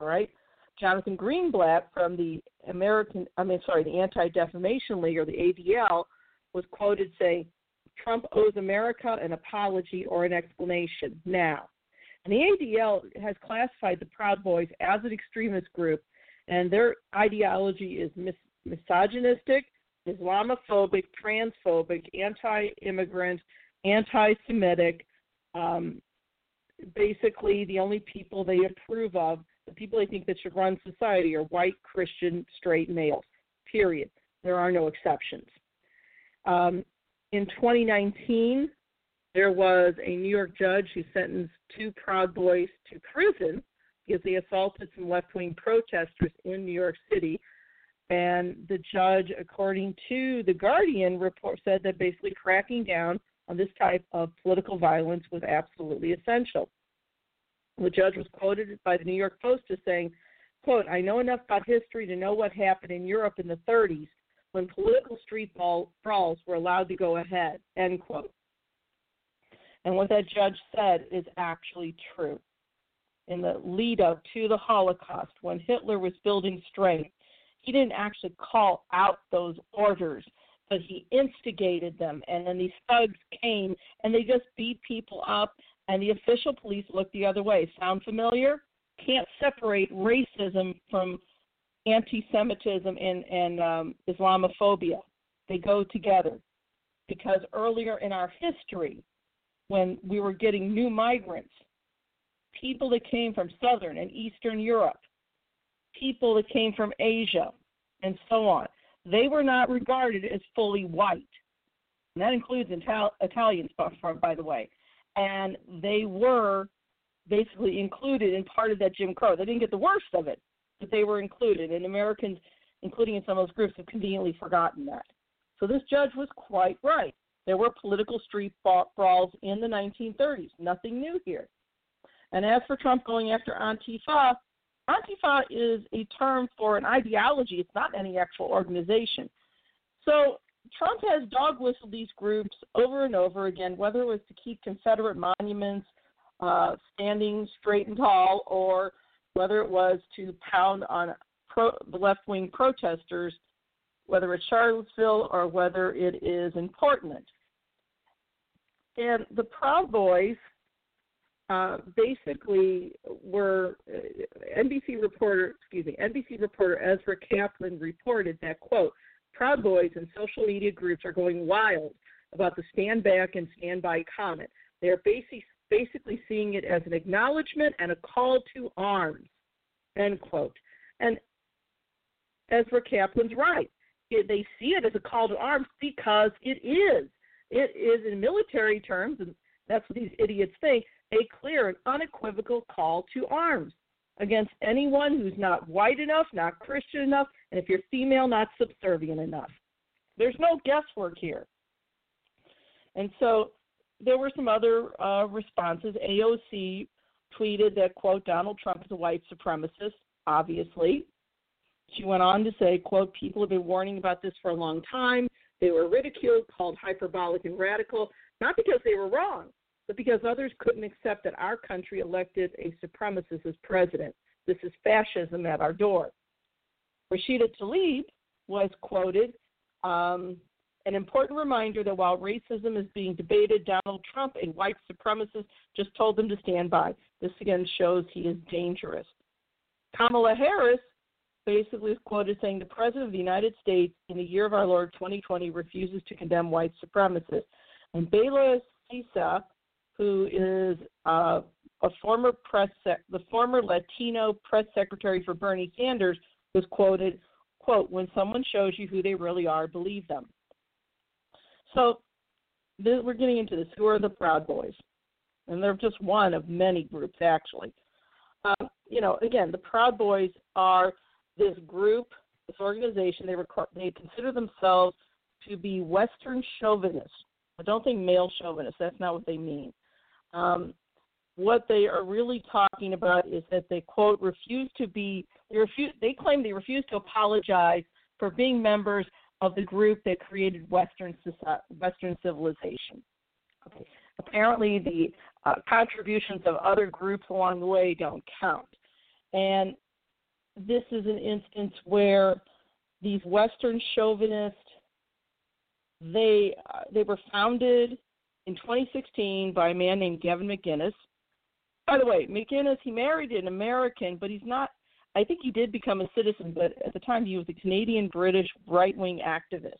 All right? Jonathan Greenblatt from the American, I mean, sorry, the Anti Defamation League or the ADL was quoted saying, Trump owes America an apology or an explanation now. And the ADL has classified the Proud Boys as an extremist group, and their ideology is mis- misogynistic, Islamophobic, transphobic, anti immigrant, anti Semitic. Um, basically, the only people they approve of, the people they think that should run society, are white, Christian, straight males, period. There are no exceptions. Um, in 2019, there was a New York judge who sentenced two Proud Boys to prison because they assaulted some left wing protesters in New York City. And the judge, according to the Guardian report, said that basically cracking down on this type of political violence was absolutely essential. The judge was quoted by the New York Post as saying, quote, I know enough about history to know what happened in Europe in the 30s when political street brawls were allowed to go ahead, end quote. And what that judge said is actually true. In the lead up to the Holocaust, when Hitler was building strength, he didn't actually call out those orders, but he instigated them. And then these thugs came and they just beat people up, and the official police looked the other way. Sound familiar? Can't separate racism from anti-Semitism and, and um, Islamophobia. They go together because earlier in our history, when we were getting new migrants, people that came from Southern and Eastern Europe, people that came from Asia, and so on, they were not regarded as fully white. And that includes Ital- Italians, by the way. And they were basically included in part of that Jim Crow. They didn't get the worst of it, but they were included, and Americans, including in some of those groups, have conveniently forgotten that. So this judge was quite right. There were political street brawls in the 1930s. Nothing new here. And as for Trump going after Antifa, Antifa is a term for an ideology. It's not any actual organization. So Trump has dog whistled these groups over and over again, whether it was to keep Confederate monuments uh, standing straight and tall or whether it was to pound on pro, the left wing protesters, whether it's Charlottesville or whether it is in Portland. And the Proud Boys uh, basically were uh, NBC reporter, excuse me, NBC reporter Ezra Kaplan reported that quote, Proud Boys and social media groups are going wild about the stand back and stand by comment. They are basically basically seeing it as an acknowledgement and a call to arms, end quote. And Ezra Kaplan's right. They see it as a call to arms because it is. It is, in military terms, and that's what these idiots think, a clear and unequivocal call to arms against anyone who's not white enough, not Christian enough, and if you're female, not subservient enough. There's no guesswork here. And so there were some other uh, responses. AOC tweeted that, quote, Donald Trump is a white supremacist, obviously. She went on to say, quote, people have been warning about this for a long time. They were ridiculed, called hyperbolic and radical, not because they were wrong, but because others couldn't accept that our country elected a supremacist as president. This is fascism at our door. Rashida Tlaib was quoted um, an important reminder that while racism is being debated, Donald Trump, a white supremacist, just told them to stand by. This again shows he is dangerous. Kamala Harris basically is quoted saying the President of the United States in the year of our Lord 2020 refuses to condemn white supremacists. And Belén Sisa, who is uh, a former press sec- the former Latino press secretary for Bernie Sanders, was quoted, quote, when someone shows you who they really are, believe them. So this, we're getting into this. Who are the Proud Boys? And they're just one of many groups, actually. Um, you know, again, the Proud Boys are this group, this organization. They record, they consider themselves to be Western chauvinists. I don't think male chauvinists. That's not what they mean. Um, what they are really talking about is that they quote refuse to be they refuse they claim they refuse to apologize for being members of the group that created Western Western civilization. Okay. Apparently, the uh, contributions of other groups along the way don't count, and this is an instance where these Western chauvinists they uh, they were founded in 2016 by a man named Gavin McInnes. By the way, McInnes he married an American, but he's not. I think he did become a citizen, but at the time he was a Canadian British right wing activist.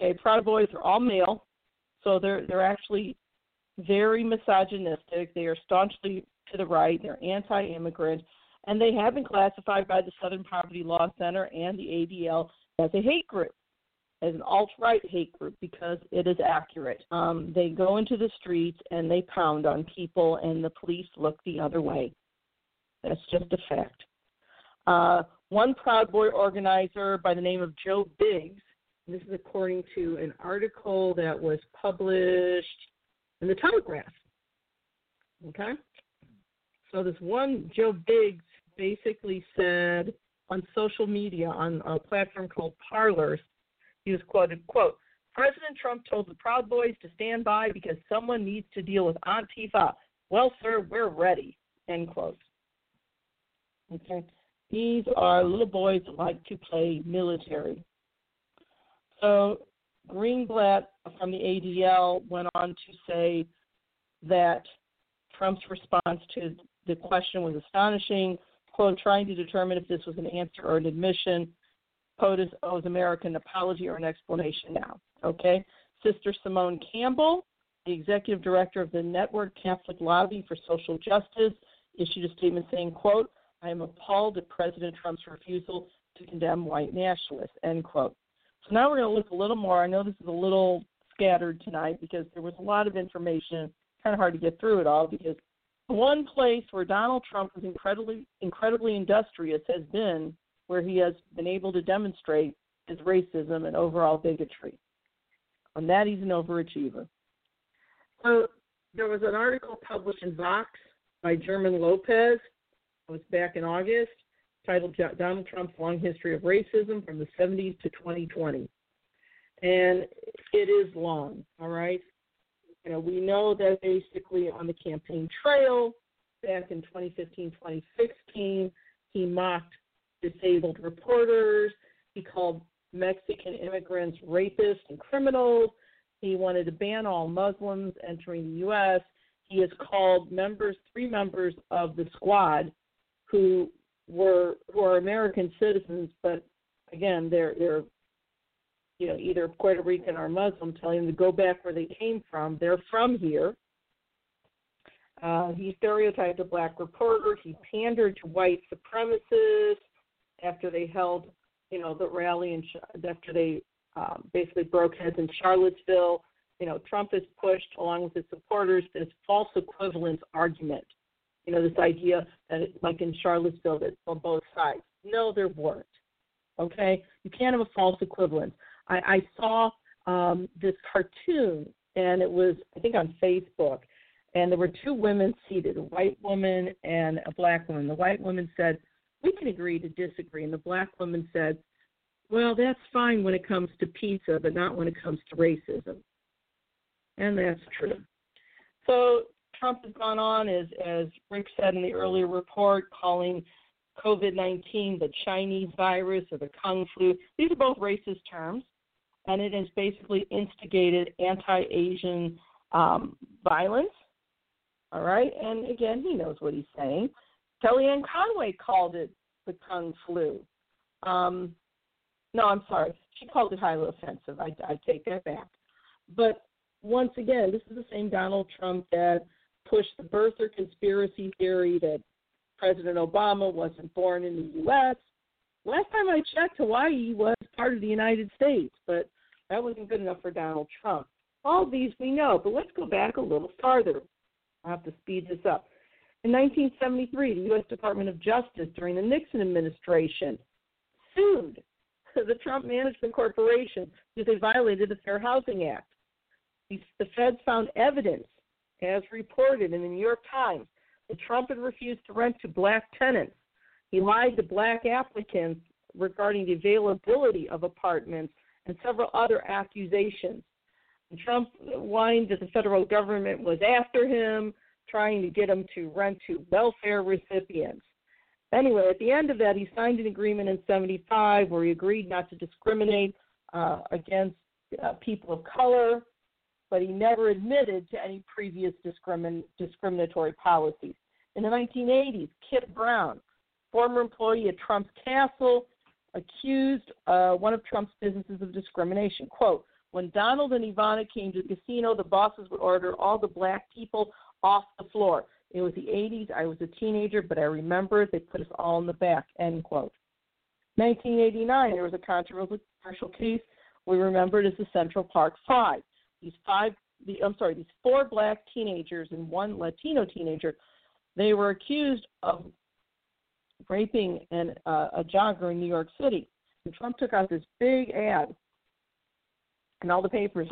Okay, Proud Boys are all male, so they're they're actually very misogynistic. They are staunchly to the right. They're anti-immigrant, and they have been classified by the Southern Poverty Law Center and the ADL as a hate group as an alt right hate group because it is accurate. Um, they go into the streets and they pound on people, and the police look the other way. That's just a fact. Uh, one Proud Boy organizer by the name of Joe Biggs, this is according to an article that was published in the Telegraph. Okay? So this one Joe Biggs basically said on social media on a platform called Parler he was quoted, quote, President Trump told the Proud Boys to stand by because someone needs to deal with Antifa. Well, sir, we're ready, end quote. Okay. These are little boys that like to play military. So Greenblatt from the ADL went on to say that Trump's response to the question was astonishing, quote, trying to determine if this was an answer or an admission. POTUS owes America an apology or an explanation now. Okay? Sister Simone Campbell, the executive director of the Network Catholic Lobby for Social Justice, issued a statement saying, quote, I am appalled at President Trump's refusal to condemn white nationalists, end quote. So now we're going to look a little more. I know this is a little scattered tonight because there was a lot of information, kind of hard to get through it all because one place where Donald Trump was incredibly incredibly industrious has been where he has been able to demonstrate his racism and overall bigotry. On that, he's an overachiever. So there was an article published in Vox by German Lopez. It was back in August, titled Donald Trump's Long History of Racism from the 70s to 2020. And it is long, all right? You know, we know that basically on the campaign trail back in 2015, 2016, he mocked disabled reporters. He called Mexican immigrants rapists and criminals. He wanted to ban all Muslims entering the U.S. He has called members, three members of the squad, who were who are American citizens, but again, they're they're you know either Puerto Rican or Muslim, telling them to go back where they came from. They're from here. Uh, he stereotyped a black reporter. He pandered to white supremacists after they held, you know, the rally and after they um, basically broke heads in Charlottesville. You know, Trump has pushed, along with his supporters, this false equivalence argument. You know, this idea that, it, like in Charlottesville, that on both sides. No, there weren't. Okay, you can't have a false equivalence. I, I saw um, this cartoon, and it was, I think, on Facebook, and there were two women seated, a white woman and a black woman. The white woman said, we can agree to disagree. And the black woman said, well, that's fine when it comes to pizza, but not when it comes to racism. And that's true. So Trump has gone on, as, as Rick said in the earlier report, calling COVID 19 the Chinese virus or the Kung flu. These are both racist terms, and it has basically instigated anti Asian um, violence. All right, and again, he knows what he's saying. Kellyanne Conway called it the Kung flu. Um, no, I'm sorry. She called it highly offensive. I, I take that back. But once again, this is the same Donald Trump that pushed the birther conspiracy theory that President Obama wasn't born in the U.S. Last time I checked, Hawaii was part of the United States, but that wasn't good enough for Donald Trump. All these we know, but let's go back a little farther. I'll have to speed this up. In 1973, the U.S. Department of Justice during the Nixon administration sued the Trump Management Corporation because they violated the Fair Housing Act. The feds found evidence as reported in the New York Times, that Trump had refused to rent to black tenants. He lied to black applicants regarding the availability of apartments and several other accusations. Trump whined that the federal government was after him, trying to get them to rent to welfare recipients. Anyway, at the end of that, he signed an agreement in 75 where he agreed not to discriminate uh, against uh, people of color, but he never admitted to any previous discrimin- discriminatory policies. In the 1980s, Kip Brown, former employee at Trump's Castle, accused uh, one of Trump's businesses of discrimination. Quote, when Donald and Ivana came to the casino, the bosses would order all the black people off the floor. It was the 80s. I was a teenager, but I remember they put us all in the back. End quote. 1989, there was a controversial case we remember it as the Central Park Five. These five, the, I'm sorry, these four black teenagers and one Latino teenager, they were accused of raping an, uh, a jogger in New York City. And Trump took out this big ad in all the papers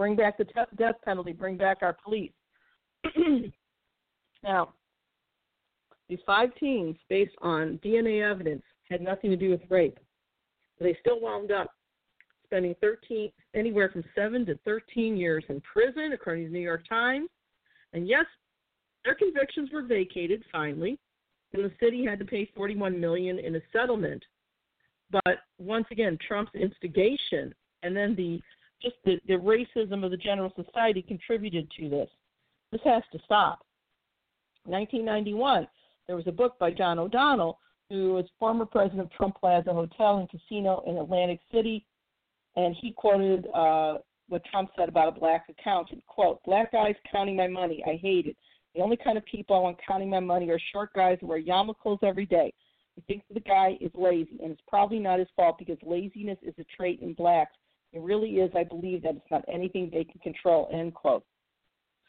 bring back the te- death penalty, bring back our police. now, these five teens, based on DNA evidence, had nothing to do with rape. They still wound up spending 13, anywhere from 7 to 13 years in prison, according to the New York Times. And yes, their convictions were vacated finally, and the city had to pay 41 million in a settlement. But once again, Trump's instigation and then the just the, the racism of the general society contributed to this. This has to stop. 1991, there was a book by John O'Donnell, who was former president of Trump Plaza Hotel and Casino in Atlantic City, and he quoted uh, what Trump said about a black accountant. Quote, black guys counting my money. I hate it. The only kind of people I want counting my money are short guys who wear yarmulkes every day. I think the guy is lazy, and it's probably not his fault because laziness is a trait in blacks. It really is, I believe, that it's not anything they can control, end quote.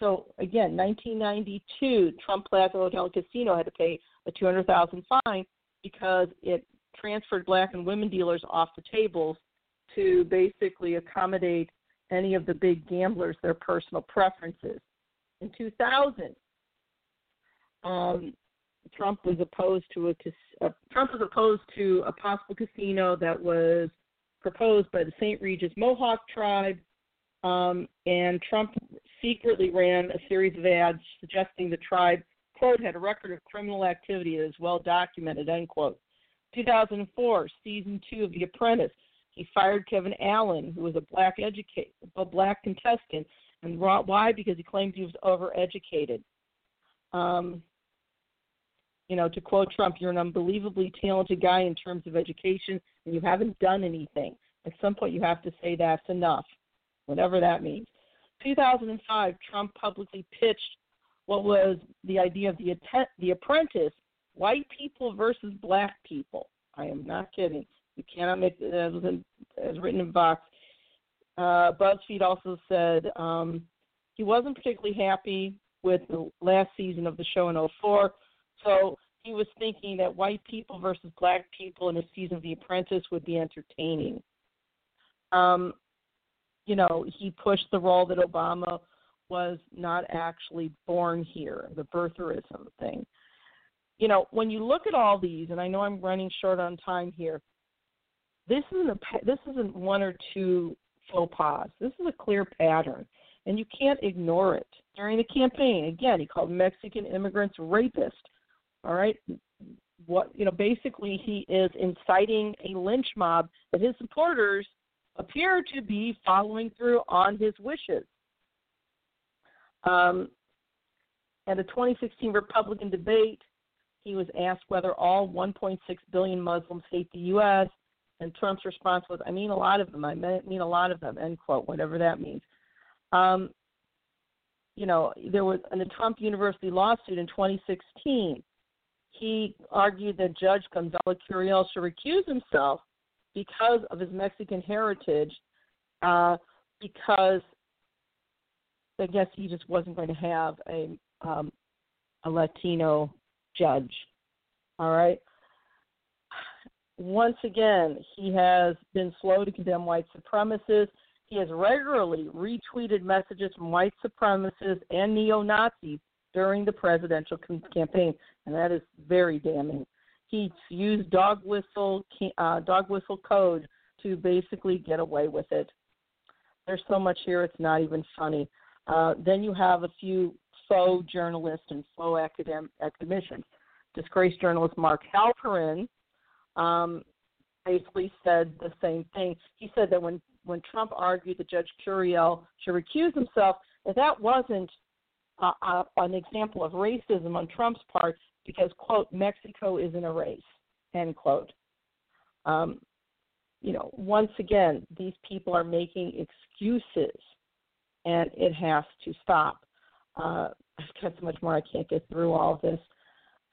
So again, 1992, Trump Plaza Hotel and Casino had to pay a 200,000 fine because it transferred black and women dealers off the tables to basically accommodate any of the big gamblers their personal preferences. In 2000, um, Trump was opposed to a uh, Trump was opposed to a possible casino that was proposed by the St. Regis Mohawk tribe, um, and Trump secretly ran a series of ads suggesting the tribe quote had a record of criminal activity that is well documented end quote. 2004, season two of The Apprentice, he fired Kevin Allen, who was a black educate, a black contestant, and why? Because he claimed he was overeducated. Um, you know, to quote Trump, you're an unbelievably talented guy in terms of education, and you haven't done anything. At some point, you have to say that's enough, whatever that means. 2005, Trump publicly pitched what was the idea of the, the apprentice white people versus black people. I am not kidding. You cannot make as, as written in Vox. Uh, BuzzFeed also said um, he wasn't particularly happy with the last season of the show in 04, so he was thinking that white people versus black people in a season of The Apprentice would be entertaining. Um, you know, he pushed the role that Obama was not actually born here, the birtherism thing. You know, when you look at all these, and I know I'm running short on time here, this isn't a this isn't one or two faux pas. This is a clear pattern, and you can't ignore it. During the campaign, again, he called Mexican immigrants rapists. All right, what you know, basically, he is inciting a lynch mob that his supporters appear to be following through on his wishes. Um, at a 2016 Republican debate, he was asked whether all 1.6 billion Muslims hate the U.S. And Trump's response was, I mean a lot of them. I mean a lot of them, end quote, whatever that means. Um, you know, there was in the Trump University lawsuit in 2016. He argued that Judge Gonzalo Curiel should recuse himself because of his Mexican heritage, uh, because I guess he just wasn't going to have a um, a Latino judge. All right once again, he has been slow to condemn white supremacists. he has regularly retweeted messages from white supremacists and neo Nazis during the presidential campaign, and that is very damning. He used dog whistle uh, dog whistle code to basically get away with it. There's so much here; it's not even funny. Uh, then you have a few faux journalists and faux academ- academicians. Disgraced journalist Mark Halperin um, basically said the same thing. He said that when when Trump argued that Judge Curiel should recuse himself, that that wasn't uh, an example of racism on Trump's part because quote Mexico isn't a race end quote. Um, you know, once again, these people are making excuses, and it has to stop. Uh, I've got so much more I can't get through all of this.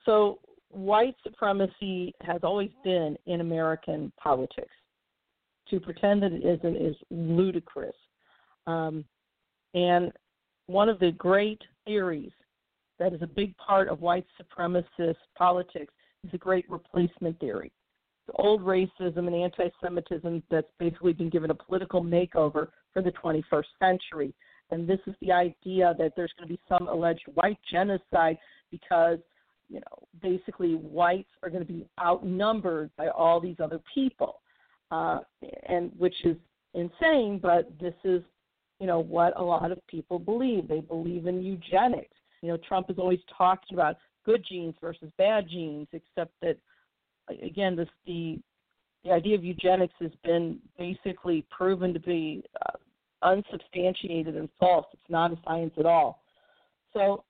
So white supremacy has always been in American politics. To pretend that it isn't is ludicrous. Um, and one of the great theories that is a big part of white supremacist politics is the great replacement theory. The old racism and anti Semitism that's basically been given a political makeover for the 21st century. And this is the idea that there's going to be some alleged white genocide because you know, basically whites are going to be outnumbered by all these other people, uh, and which is insane. But this is, you know, what a lot of people believe. They believe in eugenics. You know, Trump is always talking about good genes versus bad genes, except that, again, this the the idea of eugenics has been basically proven to be uh, unsubstantiated and false. It's not a science at all. So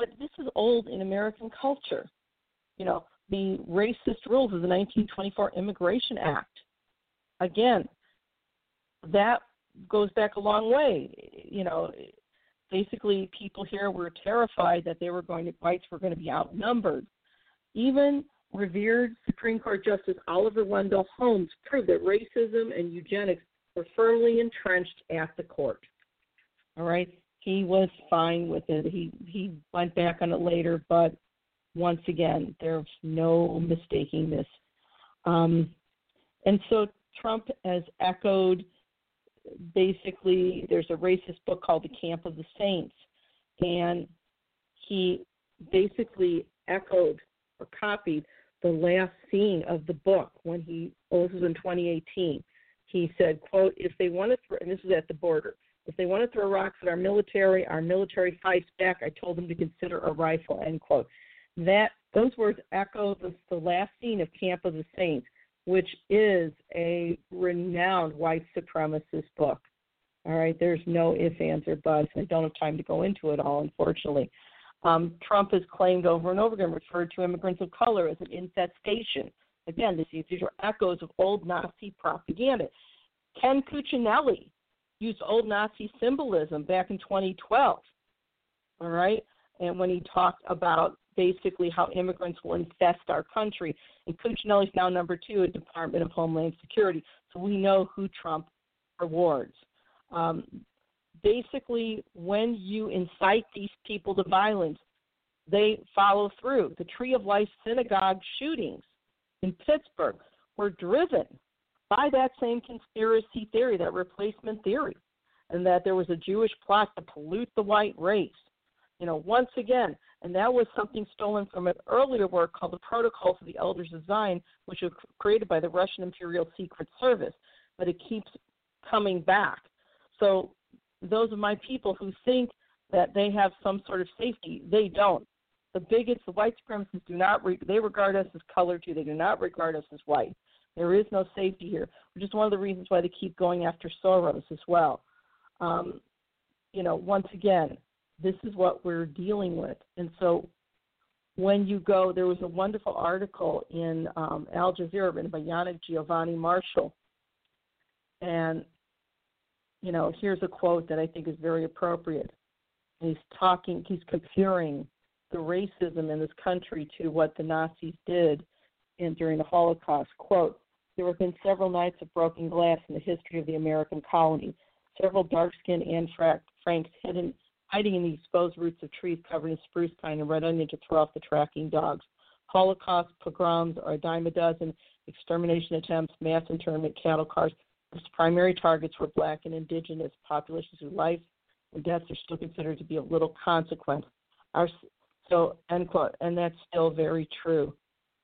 but this is old in American culture. You know, the racist rules of the 1924 Immigration Act. Again, that goes back a long way. You know, basically, people here were terrified that they were going to whites were going to be outnumbered. Even revered Supreme Court Justice Oliver Wendell Holmes proved that racism and eugenics were firmly entrenched at the court. All right, he was fine with it. He he went back on it later, but once again, there's no mistaking this. Um, and so Trump has echoed basically there's a racist book called The Camp of the Saints, and he basically echoed or copied the last scene of the book when he oh, this was in 2018. He said, "quote If they want to, throw and this is at the border." If they want to throw rocks at our military, our military fights back. I told them to consider a rifle. End quote. That those words echo the, the last scene of Camp of the Saints, which is a renowned white supremacist book. All right, there's no ifs, ands, or buts. I don't have time to go into it all, unfortunately. Um, Trump has claimed over and over again, referred to immigrants of color as an infestation. Again, these, these are echoes of old Nazi propaganda. Ken Cuccinelli, used old Nazi symbolism back in 2012. All right, and when he talked about basically how immigrants will infest our country, and Cuccinelli is now number two at Department of Homeland Security, so we know who Trump rewards. Um, basically, when you incite these people to violence, they follow through. The Tree of Life synagogue shootings in Pittsburgh were driven by that same conspiracy theory, that replacement theory, and that there was a Jewish plot to pollute the white race. You know, once again, and that was something stolen from an earlier work called The Protocols of the Elders Zion, which was created by the Russian Imperial Secret Service, but it keeps coming back. So those of my people who think that they have some sort of safety, they don't. The bigots, the white supremacists, do not re- they regard us as colored too. They do not regard us as white. There is no safety here, which is one of the reasons why they keep going after Soros as well. Um, you know, once again, this is what we're dealing with. And so when you go, there was a wonderful article in um, Al Jazeera written by Yannick Giovanni Marshall. And, you know, here's a quote that I think is very appropriate. He's talking, he's comparing the racism in this country to what the Nazis did in during the Holocaust. Quote, there have been several nights of broken glass in the history of the American colony. Several dark-skinned Anne Franks hidden, hiding in the exposed roots of trees covered in spruce pine and red onion to throw off the tracking dogs. Holocaust pogroms are a dime a dozen, extermination attempts, mass internment, cattle cars. Its primary targets were black and indigenous populations whose life and deaths are still considered to be of little consequence. Our, so, end quote. And that's still very true.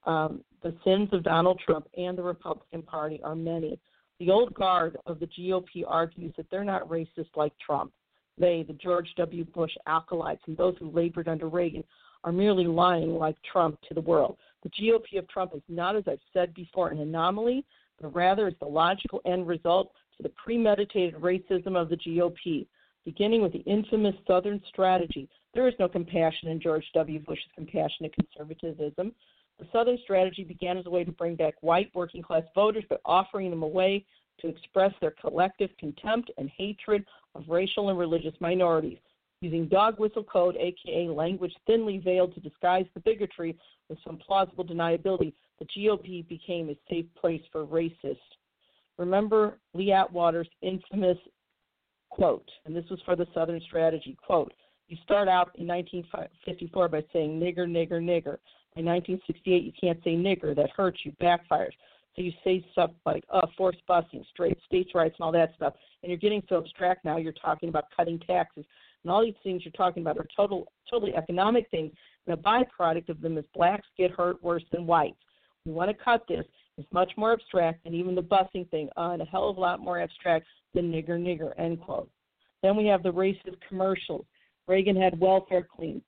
Um, the sins of Donald Trump and the Republican Party are many. The old guard of the GOP argues that they're not racist like Trump. They, the George W. Bush acolytes, and those who labored under Reagan, are merely lying like Trump to the world. The GOP of Trump is not, as I've said before, an anomaly, but rather is the logical end result to the premeditated racism of the GOP. Beginning with the infamous Southern strategy, there is no compassion in George W. Bush's compassionate conservatism. The Southern strategy began as a way to bring back white working class voters by offering them a way to express their collective contempt and hatred of racial and religious minorities. Using dog whistle code, aka language thinly veiled to disguise the bigotry with some plausible deniability, the GOP became a safe place for racists. Remember Lee Atwater's infamous quote, and this was for the Southern strategy quote, you start out in 1954 by saying nigger, nigger, nigger. By 1968, you can't say nigger. That hurts you, backfires. So you say stuff like uh, forced busing, straight states' rights, and all that stuff. And you're getting so abstract now. You're talking about cutting taxes, and all these things you're talking about are total, totally economic things. And a byproduct of them is blacks get hurt worse than whites. We want to cut this. It's much more abstract, and even the busing thing, uh, and a hell of a lot more abstract than nigger, nigger. End quote. Then we have the racist commercials. Reagan had welfare queens.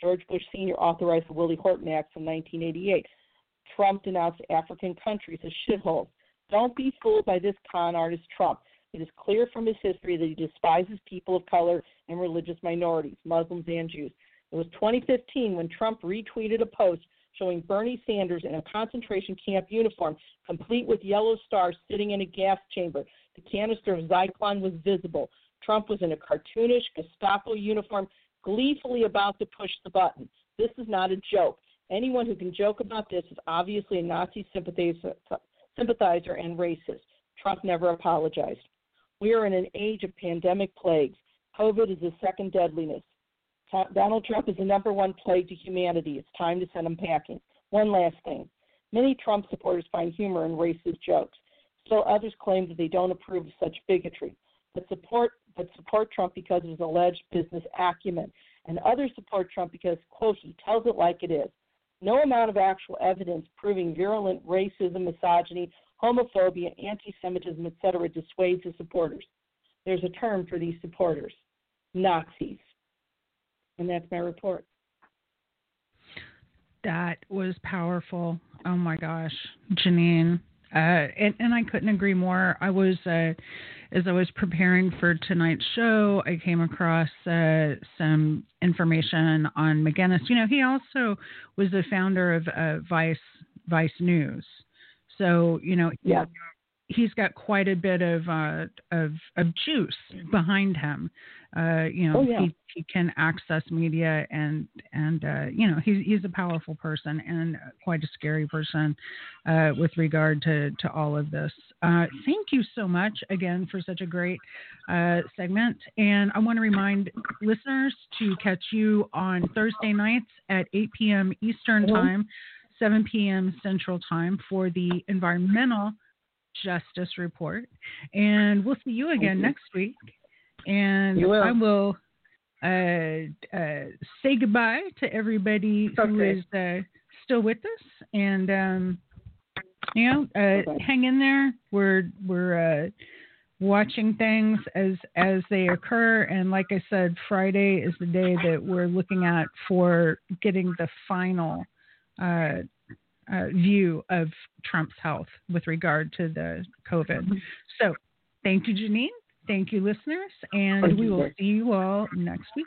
George Bush Sr. authorized the Willie Horton Act from 1988. Trump denounced African countries as shitholes. Don't be fooled by this con artist Trump. It is clear from his history that he despises people of color and religious minorities, Muslims and Jews. It was 2015 when Trump retweeted a post showing Bernie Sanders in a concentration camp uniform, complete with yellow stars, sitting in a gas chamber. The canister of Zyklon was visible. Trump was in a cartoonish Gestapo uniform, gleefully about to push the button. This is not a joke. Anyone who can joke about this is obviously a Nazi sympathizer, and racist. Trump never apologized. We are in an age of pandemic plagues. COVID is the second deadliness. Donald Trump is the number one plague to humanity. It's time to send him packing. One last thing. Many Trump supporters find humor in racist jokes. Still others claim that they don't approve of such bigotry but support but support Trump because of his alleged business acumen, and others support Trump because quote he tells it like it is. No amount of actual evidence proving virulent racism, misogyny, homophobia, anti-Semitism, etc., dissuades his supporters. There's a term for these supporters: Nazis. And that's my report. That was powerful. Oh my gosh, Jeanine. Uh, and, and I couldn't agree more. I was, uh, as I was preparing for tonight's show, I came across uh, some information on McGinnis. You know, he also was the founder of uh, Vice Vice News. So, you know, yeah. He's got quite a bit of uh, of, of juice behind him. Uh, you know, oh, yeah. he, he can access media and and uh, you know he's he's a powerful person and quite a scary person uh, with regard to to all of this. Uh, thank you so much again for such a great uh, segment, and I want to remind listeners to catch you on Thursday nights at 8 p.m. Eastern mm-hmm. Time, 7 p.m. Central Time for the environmental justice report, and we'll see you again next week and will. I will uh, uh, say goodbye to everybody okay. who is uh, still with us, and um, you know, uh, okay. hang in there. We're we're uh, watching things as as they occur, and like I said, Friday is the day that we're looking at for getting the final. Uh, uh, view of Trump's health with regard to the COVID. So, thank you, Jeanine. Thank you, listeners, and we will see you all next week.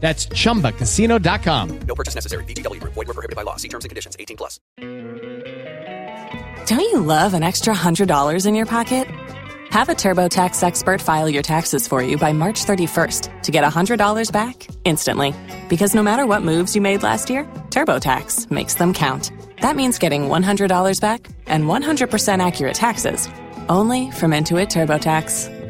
That's chumbacasino.com. No purchase necessary. VGW Group. Void were prohibited by law. See terms and conditions. 18 plus. Don't you love an extra $100 in your pocket? Have a TurboTax expert file your taxes for you by March 31st to get $100 back instantly. Because no matter what moves you made last year, TurboTax makes them count. That means getting $100 back and 100% accurate taxes only from Intuit TurboTax.